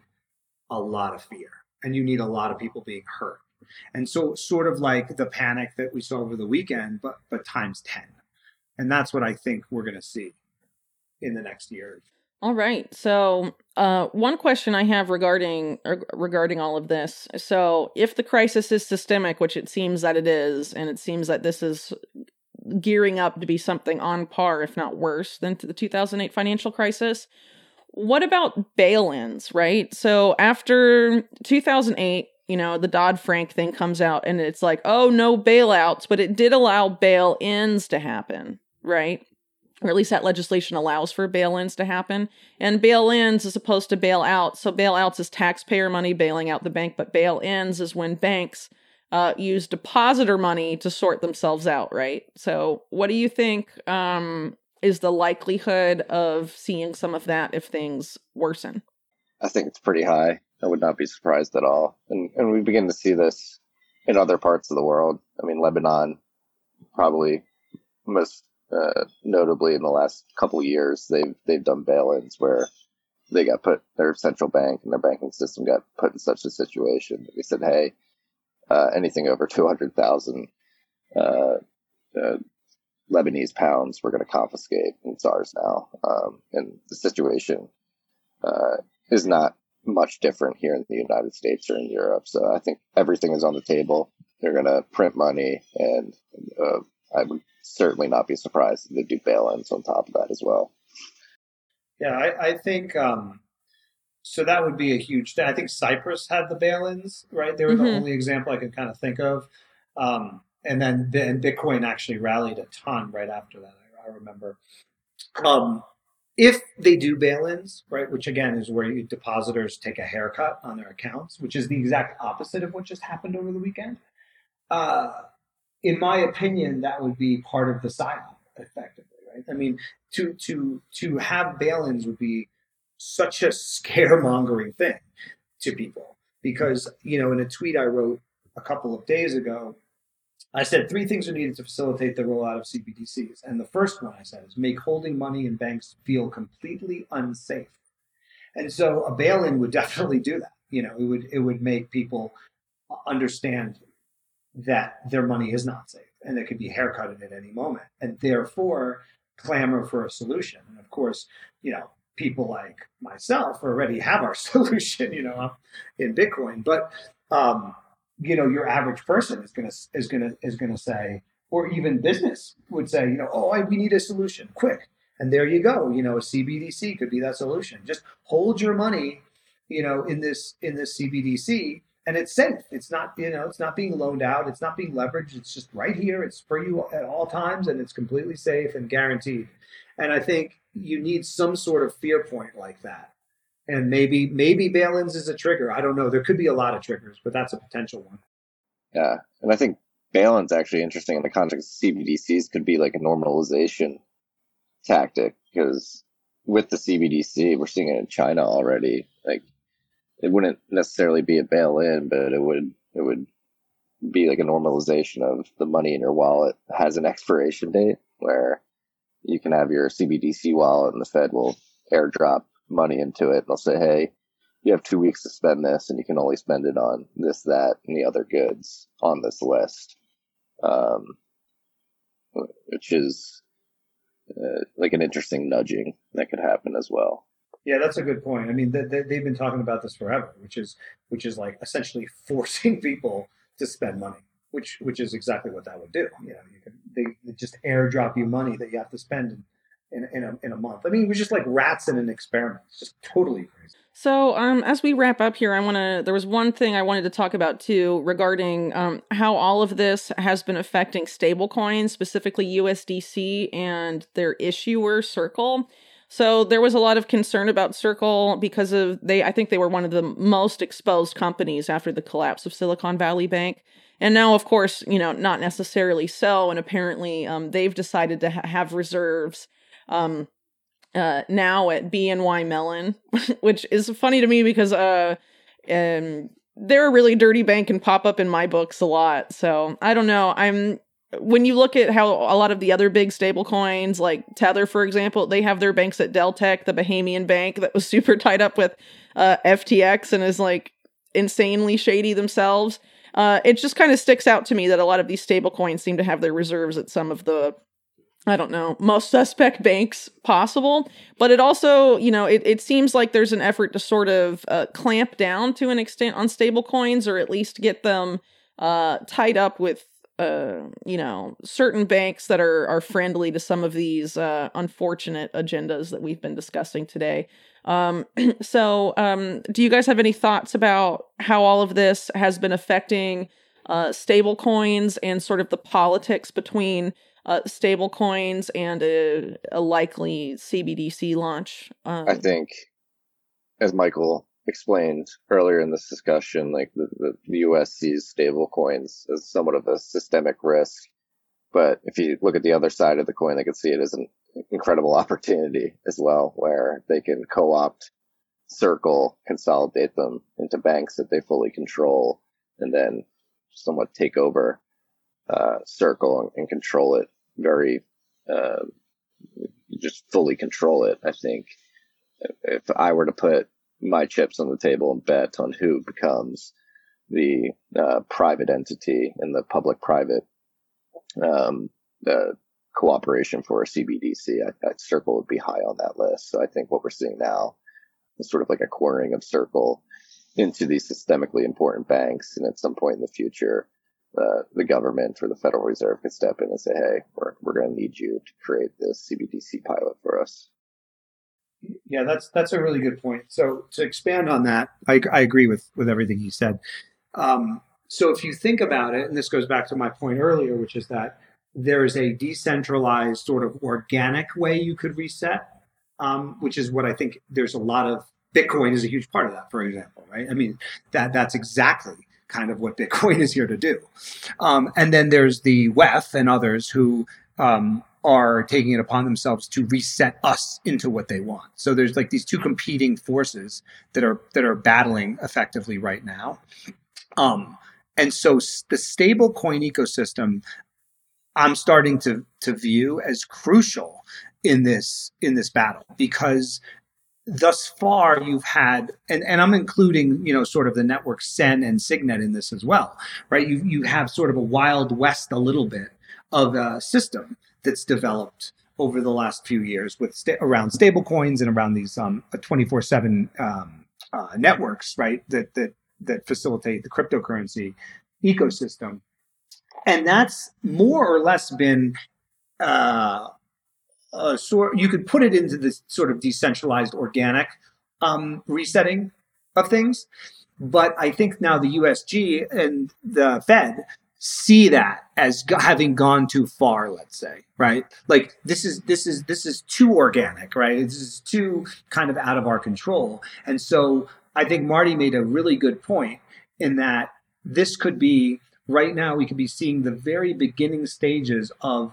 a lot of fear and you need a lot of people being hurt and so sort of like the panic that we saw over the weekend but but times 10 and that's what i think we're going to see in the next year all right. So, uh, one question I have regarding regarding all of this. So, if the crisis is systemic, which it seems that it is, and it seems that this is gearing up to be something on par, if not worse, than the 2008 financial crisis, what about bail-ins? Right. So, after 2008, you know, the Dodd Frank thing comes out, and it's like, oh, no bailouts, but it did allow bail-ins to happen, right? or at least that legislation allows for bail-ins to happen. And bail-ins is supposed to bail out. So bail-outs is taxpayer money bailing out the bank, but bail-ins is when banks uh, use depositor money to sort themselves out, right? So what do you think um, is the likelihood of seeing some of that if things worsen? I think it's pretty high. I would not be surprised at all. And and we begin to see this in other parts of the world. I mean, Lebanon probably most uh, notably in the last couple years, they've they've done bail-ins where they got put their central bank and their banking system got put in such a situation that they said, "Hey, uh, anything over two hundred thousand uh, uh, Lebanese pounds, we're going to confiscate. And it's ours now." Um, and the situation uh, is not much different here in the United States or in Europe. So I think everything is on the table. They're going to print money, and uh, I would certainly not be surprised if they do bail-ins on top of that as well. Yeah, I, I think um, so. That would be a huge. Thing. I think Cyprus had the bail-ins, right? They were mm-hmm. the only example I could kind of think of. Um, and then and Bitcoin actually rallied a ton right after that. I, I remember. Um, if they do bail-ins, right, which again is where depositors take a haircut on their accounts, which is the exact opposite of what just happened over the weekend. Uh, in my opinion, that would be part of the psyop, effectively, right? I mean, to to to have bail-ins would be such a scaremongering thing to people because you know, in a tweet I wrote a couple of days ago, I said three things are needed to facilitate the rollout of CBDCs, and the first one I said is make holding money in banks feel completely unsafe. And so a bail-in would <laughs> definitely do that. You know, it would it would make people understand that their money is not safe and it could be haircutted at any moment and therefore clamor for a solution. And of course, you know, people like myself already have our <laughs> solution, you know, in Bitcoin. But um, you know, your average person is gonna is gonna is gonna say, or even business would say, you know, oh, I, we need a solution, quick. And there you go. You know, a CBDC could be that solution. Just hold your money, you know, in this in this CBDC and it's safe. It's not, you know, it's not being loaned out. It's not being leveraged. It's just right here. It's for you at all times, and it's completely safe and guaranteed. And I think you need some sort of fear point like that. And maybe maybe bail-ins is a trigger. I don't know. There could be a lot of triggers, but that's a potential one. Yeah, and I think bail-ins actually interesting in the context of CBDCs could be like a normalization tactic because with the CBDC, we're seeing it in China already. Like it wouldn't necessarily be a bail in, but it would it would be like a normalization of the money in your wallet has an expiration date where you can have your CBDC wallet and the Fed will airdrop money into it and they'll say, hey, you have two weeks to spend this, and you can only spend it on this, that, and the other goods on this list, um, which is uh, like an interesting nudging that could happen as well. Yeah, that's a good point. I mean, they, they, they've been talking about this forever, which is which is like essentially <laughs> forcing people to spend money, which which is exactly what that would do. You know, you can they, they just airdrop you money that you have to spend in in, in, a, in a month. I mean, it was just like rats in an experiment. It's just totally crazy. So, um, as we wrap up here, I want to. There was one thing I wanted to talk about too regarding um, how all of this has been affecting stablecoins, specifically USDC and their issuer Circle. So there was a lot of concern about Circle because of they. I think they were one of the most exposed companies after the collapse of Silicon Valley Bank, and now, of course, you know, not necessarily so. And apparently, um, they've decided to ha- have reserves um, uh, now at BNY Mellon, <laughs> which is funny to me because uh, um, they're a really dirty bank and pop up in my books a lot. So I don't know. I'm when you look at how a lot of the other big stable coins, like Tether, for example, they have their banks at Deltec, the Bahamian bank that was <laughs> super tied up with uh, FTX and is like insanely shady themselves. Uh, it just kind of sticks out to me that a lot of these stable coins seem to have their reserves at some of the I don't know, most suspect banks possible. But it also, you know, it, it seems like there's an effort to sort of uh, clamp down to an extent on stable coins or at least get them uh, tied up with, uh, you know, certain banks that are, are friendly to some of these uh, unfortunate agendas that we've been discussing today. Um, <clears throat> so, um, do you guys have any thoughts about how all of this has been affecting uh, stable coins and sort of the politics between? Uh, stable coins and a, a, likely CBDC launch. Um, I think, as Michael explained earlier in this discussion, like the, the, the US sees stable coins as somewhat of a systemic risk. But if you look at the other side of the coin, they could see it as an incredible <laughs> opportunity as well, where they can co-opt Circle, consolidate them into banks that they fully control, and then somewhat take over uh, Circle and, control it very, uh, just fully control it. I think if I were to put my chips on the table and bet on who becomes the uh, private entity in the public private um, cooperation for a CBDC, I, I, Circle would be high on that list. So I think what we're seeing now is sort of like a cornering of Circle into these systemically important banks. And at some point in the future, uh, the government or the Federal Reserve could step in and say, "Hey, we're we're going to need you to create this CBDC pilot for us." Yeah, that's that's a really good point. So to expand on that, I, I agree with with everything you said. Um, so if you think about it, and this goes back to my point earlier, which is that there is a decentralized sort of organic way you could reset, um, which is what I think there's a lot of Bitcoin is a huge part of that, for example, right? I mean, that that's exactly kind of what Bitcoin <laughs> is here to do. Um, and then there's the WEF and others who um, are taking it upon themselves to reset us into what they want. So there's like these two competing forces that are that are battling effectively right now. Um, and so the stable coin ecosystem, I'm starting to to view as crucial in this in this battle because thus far you've had and, and i'm including you know sort of the network sen and signet in this as well right? You, you have sort of a wild west a little bit of a system that's developed over the last few years with sta- around stable coins and around these um, 24-7 um, uh, networks right? That that that facilitate the cryptocurrency ecosystem. And that's more or less been uh, uh, sort you could put it into this sort of decentralized organic um, resetting of things. But I think now the USG and the Fed see that as having gone too far let's say right? Like this is this is this is too organic right? This is too kind of out of our control. And so i think marty made a really good point in that this could be right now we could be seeing the very beginning stages of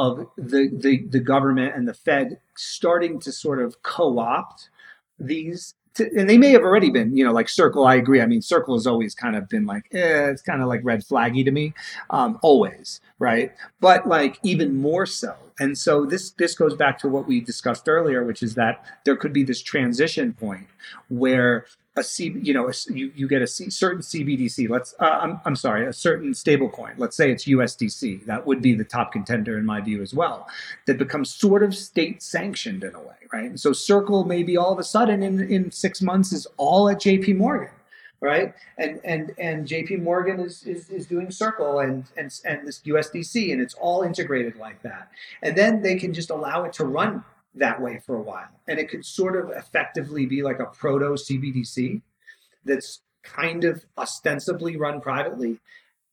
of the, the, the government and the Fed starting to sort of co-opt these to, and they may have already been, you know, like Circle. I agree. I mean, Circle has always kind of been like, eh, it's kind of like red flaggy to me, um, always, right? But like even more so. And so this this goes back to what we discussed earlier, which is that there could be this transition point where a C, you know, a, you, you get a C, certain CBDC. Let's, uh, I'm, I'm sorry, a certain stablecoin. Let's say it's USDC. That would be the top contender in my view as well. That becomes sort of state sanctioned in a way, right? And so Circle maybe all of a sudden in, in six months is all at JP Morgan right? And and and JP Morgan is, is is doing Circle and and and this USDC, and it's all integrated like that. And then they can just allow it to run that way for a while. And it could sort of effectively be like a proto CBDC that's kind of ostensibly run privately.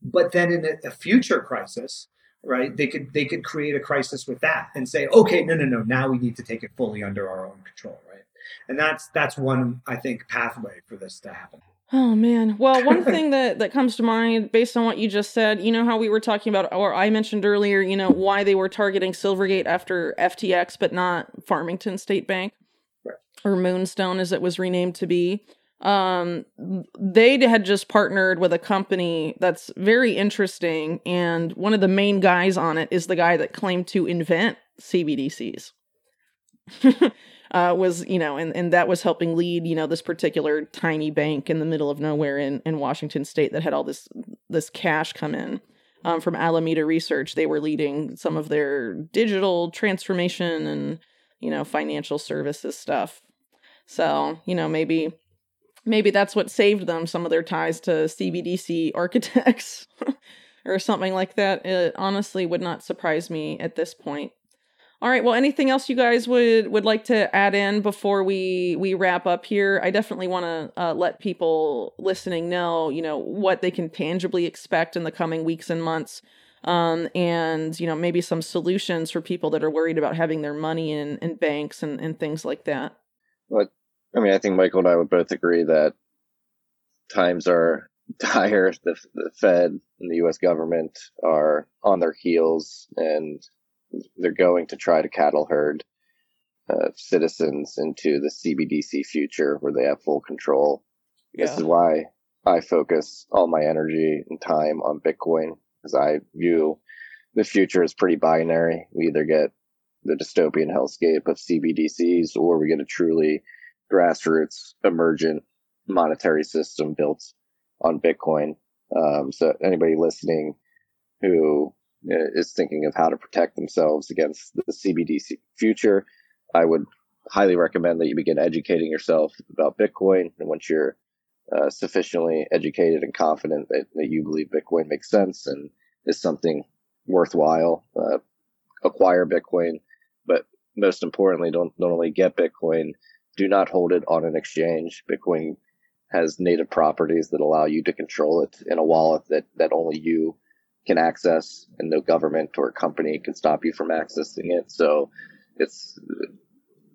But then in a, a, future crisis, right, they could they could create a crisis with that and say, okay, no, no, no, now we need to take it fully under our own control, right? And that's that's one I think pathway for this to happen. Oh man. Well, one <laughs> thing that that comes to mind based on what you just said, you know how we were talking about or I mentioned earlier, you know, why they were targeting Silvergate after FTX but not Farmington State Bank right. or Moonstone as it was renamed to be. Um they had just partnered with a company that's very interesting and one of the main guys on it is the guy that claimed to invent CBDCs. <laughs> uh, was you know and, and that was helping lead you know this particular tiny bank in the middle of nowhere in, in washington state that had all this this cash come in um, from alameda research. They were leading some of their digital transformation and you know financial services stuff. So you know maybe maybe that's what saved them some of their ties to cbdc architects <laughs> or something like that. It honestly would not surprise me at this point all right. Well, anything else you guys would would like to add in before we we wrap up here? I definitely want to uh, let people listening know, you know, what they can tangibly expect in the coming weeks and months, um, and you know, maybe some solutions for people that are worried about having their money in in banks and and things like that. Well, I mean, I think Michael and I would both agree that times are <laughs> dire. The, the Fed and the U.S. government are on their heels, and they're going to try to cattle herd uh, citizens into the CBDC future where they have full control. Yeah. This is why I focus all my energy and time on Bitcoin because I view the future as pretty binary. We either get the dystopian hellscape of CBDCs or we get a truly grassroots emergent monetary system built on Bitcoin. Um, so anybody listening who is thinking of how to protect themselves against the CBDC future, I would highly recommend that you begin educating yourself about Bitcoin. And once you're uh, sufficiently educated and confident that, that you believe Bitcoin makes sense and is something worthwhile, uh, acquire Bitcoin. But most importantly, don't not only get Bitcoin, do not hold it on an exchange. Bitcoin has native properties that allow you to control it in a wallet that, that only you can access and no government or company can stop you from accessing it. So it's,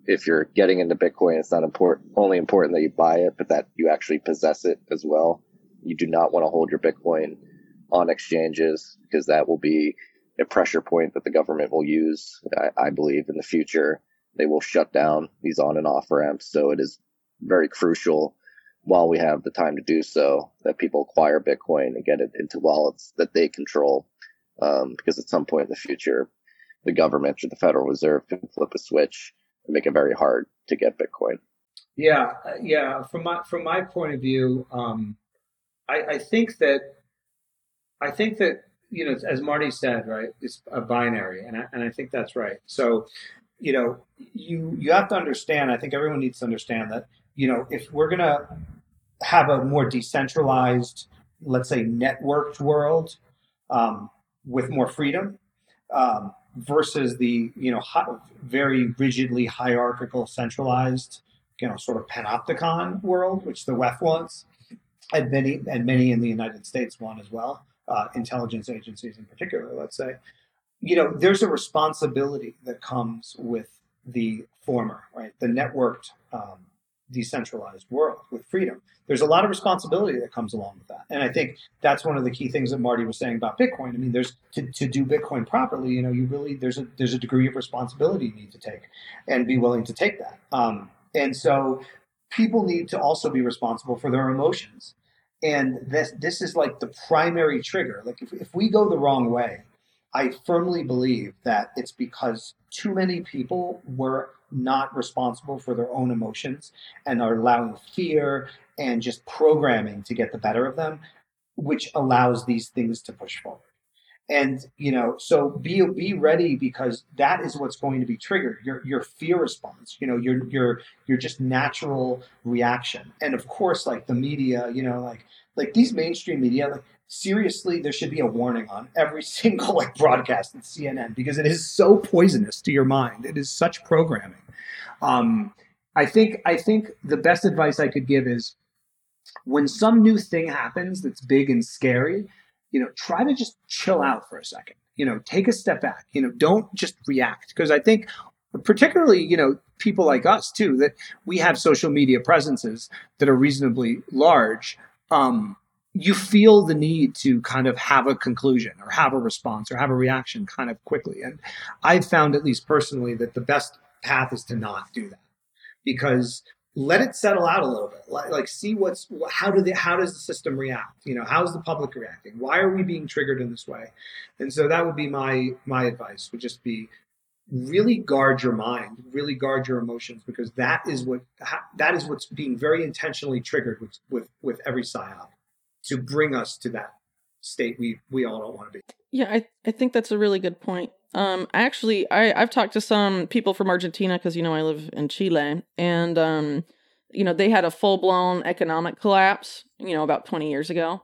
if you're getting into Bitcoin, it's not important, only important that you buy it, but that you actually possess it as well. You do not want to hold your Bitcoin on exchanges because that will be a pressure point that the government will use. I, I believe in the future, they will shut down these on and off ramps. So it is very crucial while we have the time to do so, that people acquire Bitcoin and get it into wallets that they control. Um, because at some point in the future, the government or the Federal Reserve can flip a switch and make it very hard to get Bitcoin. Yeah, yeah. From my from my point of view, um, I, I think that I think that you know, as Marty said, right, it's a binary, and I, and I think that's right. So, you know, you you have to understand. I think everyone needs to understand that you know, if we're gonna have a more decentralized, let's say, networked world um, with more freedom um, versus the you know hi- very rigidly hierarchical, centralized, you know, sort of panopticon world, which the WEF wants, and many and many in the United States want as well, uh, intelligence agencies in particular. Let's say, you know, there's a responsibility that comes with the former, right? The networked um, decentralized world with freedom. There's a lot of responsibility that comes along with that. And I think that's one of the key things that Marty was saying about Bitcoin. I mean, there's to, to do Bitcoin properly, you know, you really there's a there's a degree of responsibility you need to take and be willing to take that. Um, and so people need to also be responsible for their emotions. And this this is like the primary trigger. Like if, if we go the wrong way, I firmly believe that it's because too many people were not responsible for their own emotions and are allowing fear and just programming to get the better of them, which allows these things to push forward. And you know, so be be ready because that is what's going to be triggered. Your your fear response, you know, your your your just natural reaction. And of course, like the media, you know, like like these mainstream media, like seriously, there should be a warning on every <laughs> single like broadcast at CNN because it is so poisonous to your mind. It is such programming. Um, I think I think the best advice I could give is when some new thing happens that's big and scary, you know, try to just chill out for a second. You know, take a step back. You know, don't just react because I think particularly, you know, people like us too that we have social media presences that are reasonably large. Um, you feel the need to kind of have a conclusion or have a response or have a reaction kind of quickly. And I've found, at least personally, that the best path is to not do that because let it settle out a little bit. Like, like see what's how do the how does the system react? You know how's the public reacting? Why are we being triggered in this way? And so that would be my my advice would just be really guard your mind really guard your emotions because that is what that is what's being very intentionally triggered with with with every psyop to bring us to that state we we all don't want to be yeah i i think that's a really good point um, actually, I I've talked to some people from Argentina because you know I live in Chile, and um, you know they had a full blown economic collapse, you know, about twenty years ago.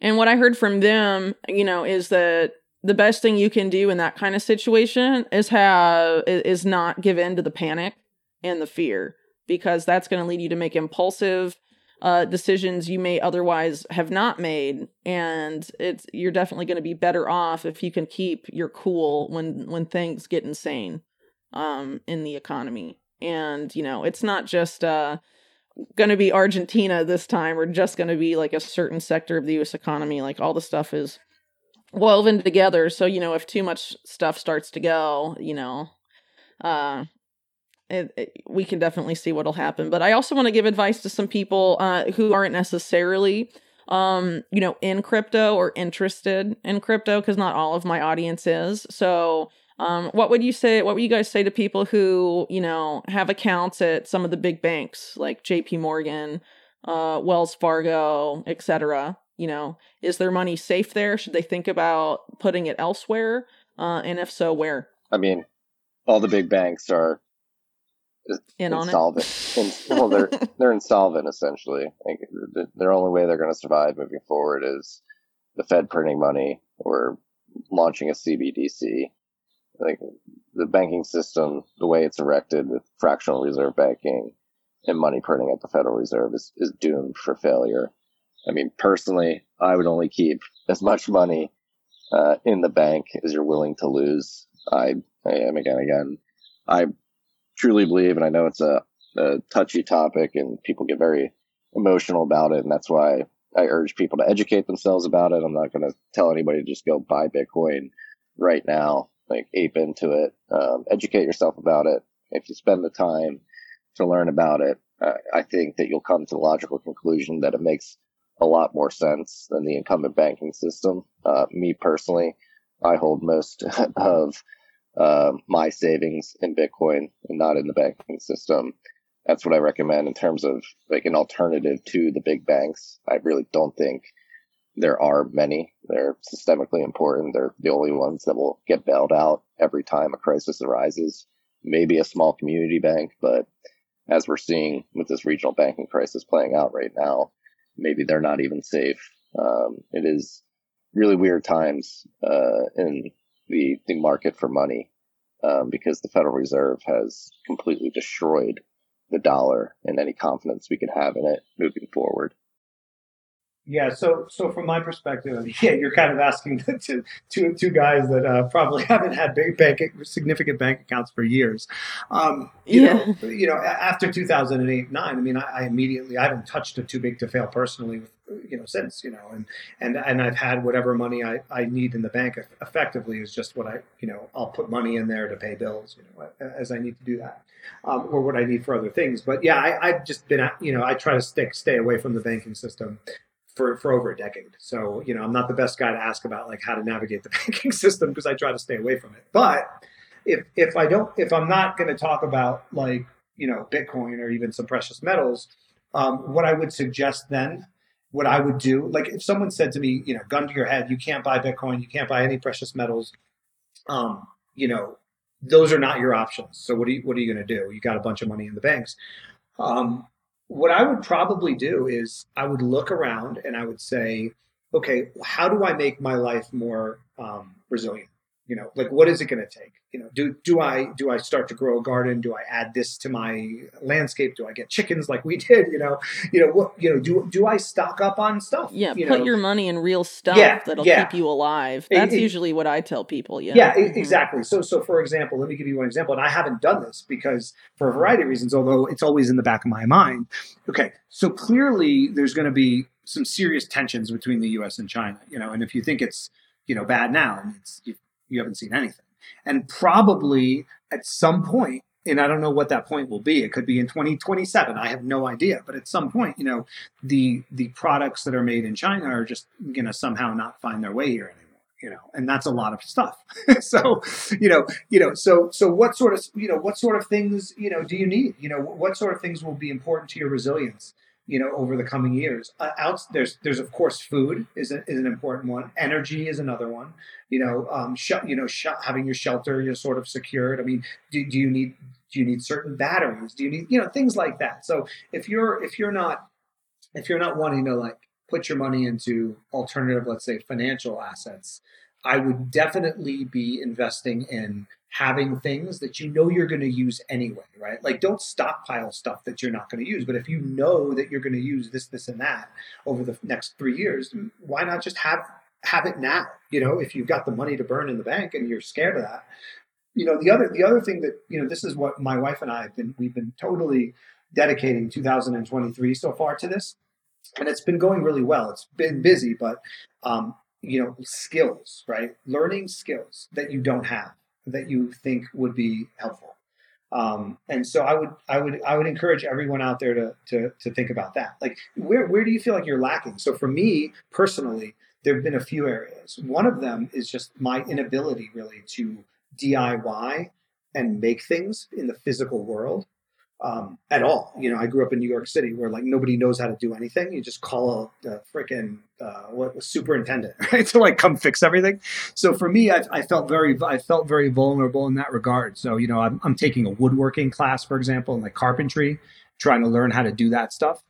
And what I heard from them, you know, is that the best thing you can do in that kind of situation is have is not give in to the panic and the fear because that's going to lead you to make impulsive uh, decisions you may otherwise have not made and it's you're definitely going to be better off if you can keep your cool when when things get insane um in the economy. And you know it's not just uh going to be Argentina this time or just going to be like a certain sector of the US economy like all the stuff is woven together so you know if too much stuff starts to go you know uh it, it, we can definitely see what'll happen. But I also want to give advice to some people uh, who aren't necessarily, um, you know, in crypto or interested in crypto, because not all of my audience is. So, um, what would you say? What would you guys say to people who, you know, have accounts at some of the big banks like J.P. Morgan, uh, Wells Fargo, etc. You know, is their money safe there? Should they think about putting it elsewhere? Uh, and if so, where? I mean, all the big banks are in insolvent. In, well, they're <laughs> they're insolvent essentially. Like, the, their only way they're going to survive moving forward is the Fed printing money or launching a CBDC. Like the banking system, the way it's erected with fractional reserve banking and money printing at the Federal Reserve is, is doomed for failure. I mean, personally, I would only keep as much money uh, in the bank as you're willing to lose. I, I am again, again, I truly believe, and I know it's a, a touchy topic and people get very emotional about it, and that's why I urge people to educate themselves about it. I'm not going to tell anybody to just go buy Bitcoin right now, like ape into it. Um, educate yourself about it. If you spend the time to learn about it, uh, I think that you'll come to the logical conclusion that it makes a lot more sense than the incumbent banking system. Uh, me personally, I hold most <laughs> of uh, my savings in Bitcoin and not in the banking system. That's what I recommend in terms of like an alternative to the big banks. I really don't think there are many. They're systemically important. They're the only ones that will get bailed out every time a crisis arises. Maybe a small community bank, but as we're seeing with this regional banking crisis playing out right now, maybe they're not even safe. Um, it is really weird times uh, in the, the market for money um, because the Federal Reserve has completely destroyed the dollar and any confidence we could have in it moving forward. Yeah, so so from my perspective, <laughs> yeah, you're kind of asking <laughs> to two two guys that uh, probably <laughs> haven't had big bank significant bank accounts for years. Um, you yeah. know, you know, after 2008 nine, I mean, I, I, immediately I haven't touched a too big to fail personally, you know, since you know, and and and I've had whatever money I, I need in the bank effectively is just what I you know I'll put money in there to pay bills, you know, as I need to do that, um, or what I need for other things. But yeah, I, I've just been you know I try to stick stay away from the banking system for for over a decade. So you know, I'm not the best guy to ask about like how to navigate the <laughs> banking system because I try to stay away from it. But if if I don't if I'm not going to talk about like you know Bitcoin or even some precious metals, um, what I would suggest then, what I would do, like if someone said to me, you know, gun to your head, you can't buy Bitcoin, you can't buy any precious metals, um, you know, those are not your options. So what are you what are you going to do? You got a bunch of money in the banks. Um, what I would probably do is I would look around and I would say, okay, how do I make my life more um, resilient? You know, like what is it going to take? You know, do do I do I start to grow a garden? Do I add this to my landscape? Do I get chickens like we <laughs> did? You know, you know what? You know, do do I stock up on stuff? Yeah, you put know? your money in real stuff Yeah, that'll yeah. keep you alive. That's it- usually what I tell people. Yeah. Yeah, Mhm. exactly. So, so for example, let me give you one example, and I haven't done this because for a variety of reasons, although it's always in the back of my mind. Okay, so clearly there's going to be some serious tensions between the U.S. and China, you know, and if you think it's you know bad now, it's you, haven't seen anything, and probably at some. And I don't know what that point will be. It could be in 2027. I have no idea. But at some point, you know, the the products that are made in China are just going to somehow not find their way here anymore you know and that's a lot of stuff <laughs> so you know you know so so what sort of you know what sort of things you know do you need you know what sort of things will be important to your resilience you know over the coming years. Uh, out there's there's of course food is, a, is an important one. Energy is another one. You know um sh- you know sh- having your shelter you're sort of secured. I mean do, do you need do you need certain batteries? Do you need you know things like that. So if you're if you're not if you're not wanting to like put your money into alternative, let's say financial assets, I would definitely be investing in having things that you know you're going to use anyway, right? Like don't stockpile stuff that you're not going to use. But if you know that you're going to use this, this, and that over the next three years, why not just have have it now? You know, if you've got the money to burn in the bank and you're scared of that. You know, the other the other thing that, you know, this is what my wife and I have been we've been totally dedicating 2023 so far to this and it's been going really well. It's been busy, but um, you know, skills, right? Learning skills that you don't have that you think would be helpful. Um, and so I would, I would, I would encourage everyone out there to to to think about that. Like, where where do you feel like you're lacking? So for me personally, there have been a few areas. One of them is just my inability really to DIY and make things in the physical world um, at all. You know, I grew up in New York City where like nobody knows how to do anything. You just call a, a freaking uh, what a superintendent <laughs> right to like come fix everything. So for me, I, I felt very I felt very vulnerable in that regard. So you know, I'm, I'm taking a woodworking class, for example, and like carpentry, trying to learn how to do that stuff.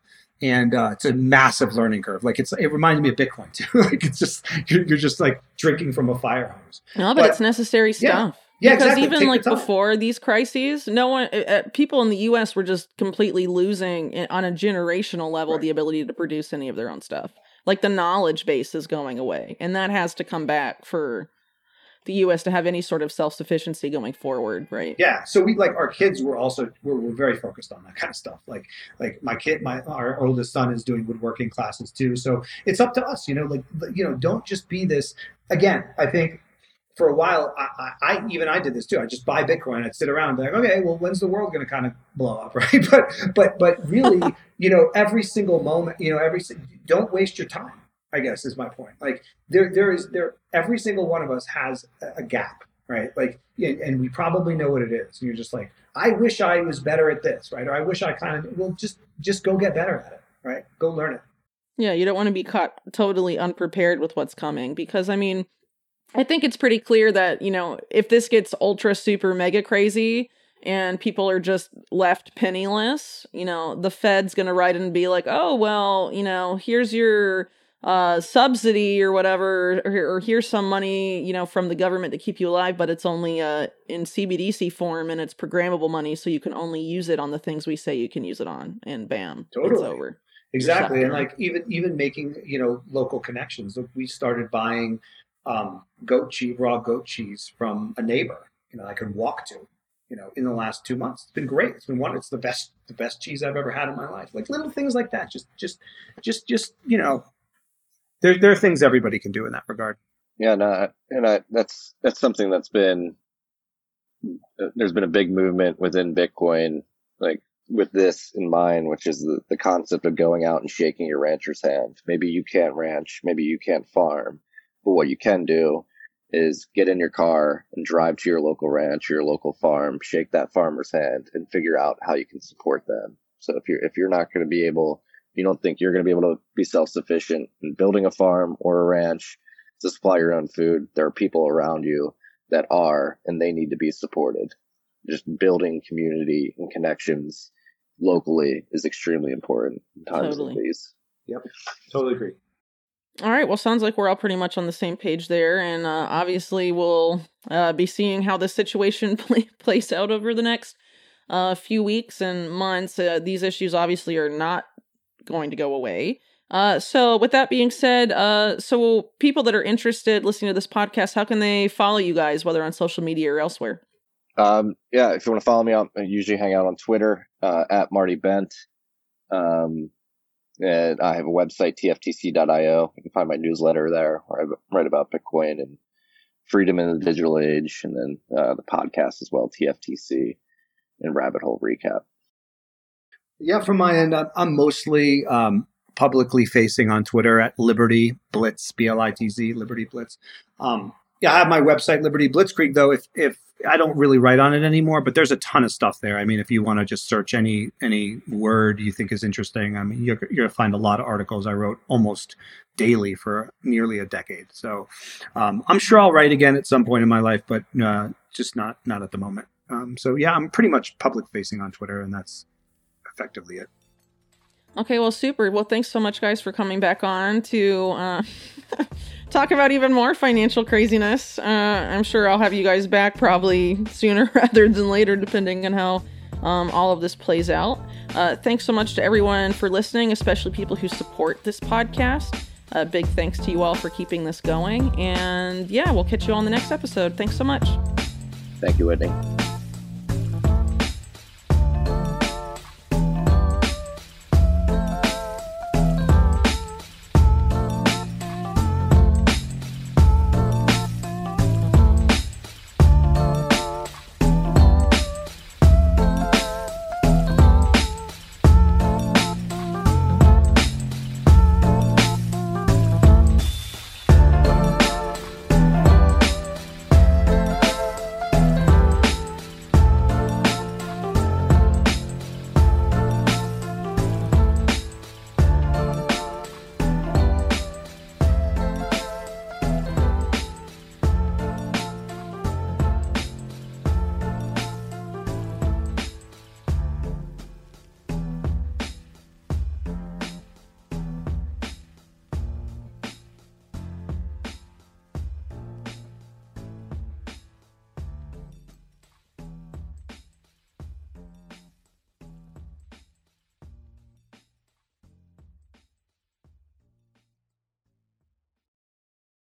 And uh, it's a massive learning curve. Like it's, it reminds me of Bitcoin too. <laughs> like it's just you're, you're just like drinking from a fire hose. No, but, But- it's necessary stuff. Yeah, because exactly. even Take like before these crises, no one, uh, people in the U.S. were just completely losing on a generational level Right. the ability to produce any of their own stuff. Like the knowledge base is going away, and that has to come back for the U.S. to have any sort of self sufficiency going forward, right? Yeah, so we like our kids were also were, were very focused on that kind of stuff. Like like my kid, my our oldest son is doing woodworking classes too. So it's up to us, you know. Like you know, don't just be this. Again, I think for a while, I, I, I even I did this too. I just buy Bitcoin. I'd sit around and be like, okay, well, when's the world going to kind of blow up, <laughs> right? But but but really, <laughs> you know, every single moment, you know, every don't waste your time. I guess is my point. Like there there is there every single one of us has a, gap right? Like, and, and we probably know what it is. And you're just like, I wish I was better at this, right? Or I wish I kind of, well, just just go get better at it, right? Go learn it. Yeah, you don't want to be caught totally unprepared with what's coming because I mean, I think it's pretty clear that, you know, if this gets ultra super mega crazy and people are just left penniless, you know, the Fed's going to write and be like, "Oh, well, you know, here's your uh subsidy or whatever or, or here's some money you know from the government to keep you alive but it's only uh in cbdc form and it's programmable money so you can only use it on the things we say you can use it on and bam it's over Exactly. And like even even making, you know, local connections. We started buying um, goat cheese, raw goat cheese from a neighbor, you know, I could walk to, you know, in the last two months. It's been great. It's been one, it's the best, the best cheese I've ever had in my life. Like little things like that. Just, just, just, just, you know, there, there are things everybody can do in that regard. Yeah, no, I- and I that's that's something that's been there's been a big movement within Bitcoin, like with this in mind, which is the, the concept of going out and shaking your rancher's hand. Maybe you can't ranch, maybe you can't farm, but what you can do is get in your car and drive to your local ranch or your local farm, shake that farmer's hand and figure out how you can support them. So if you're if you're not going to be able, you don't think you're going to be able to be self-sufficient in building a farm or a ranch to supply your own food, there are people around you that are and they need to be supported. Just building community and connections locally is extremely important in times totally. like these. Yep. Totally agree. All right. Well, sounds like we're all pretty much on the same page there, and uh, obviously we'll uh, be seeing how this situation <laughs> play- plays out over the next uh, few weeks and months. Uh, these issues obviously are not going to go away. Uh, so, with that being said, uh, so people that are interested listening to this podcast, how can they follow you guys, whether on social media or elsewhere? Um, yeah, if you want to follow me, I usually hang out on Twitter at Marty Bent. Um, and I have a website, tftc.io. You can find my newsletter there where I write about Bitcoin and freedom in the digital age, and then uh, the podcast as well, TFTC and Rabbit Hole Recap. Yeah, from my end, I'm mostly um, publicly facing on Twitter at Liberty Blitz, B L I T Z, Liberty Blitz. Um, yeah, I have my website, Liberty Blitzkrieg, though. If if I don't really write on it anymore, but there's a ton of stuff there. I mean, if you want to just search any any word you think is interesting, I mean, you're, you're gonna find a lot of articles I wrote almost daily for nearly a decade. So um, I'm sure I'll write again at some point in my life, but uh, just not not at the moment. Um, so yeah, I'm pretty much public facing on Twitter, and that's effectively it. Okay, well, super. Well, thanks so much, guys, for coming back on to uh, <laughs> talk about even more financial craziness. Uh, I'm sure I'll have you guys back probably sooner <laughs> rather than later, depending on how um, all of this plays out. Uh, thanks so much to everyone for listening, especially people who support this podcast. A big thanks to you all for keeping this going. And yeah, we'll catch you on the next episode. Thanks so much. Thank you, Whitney.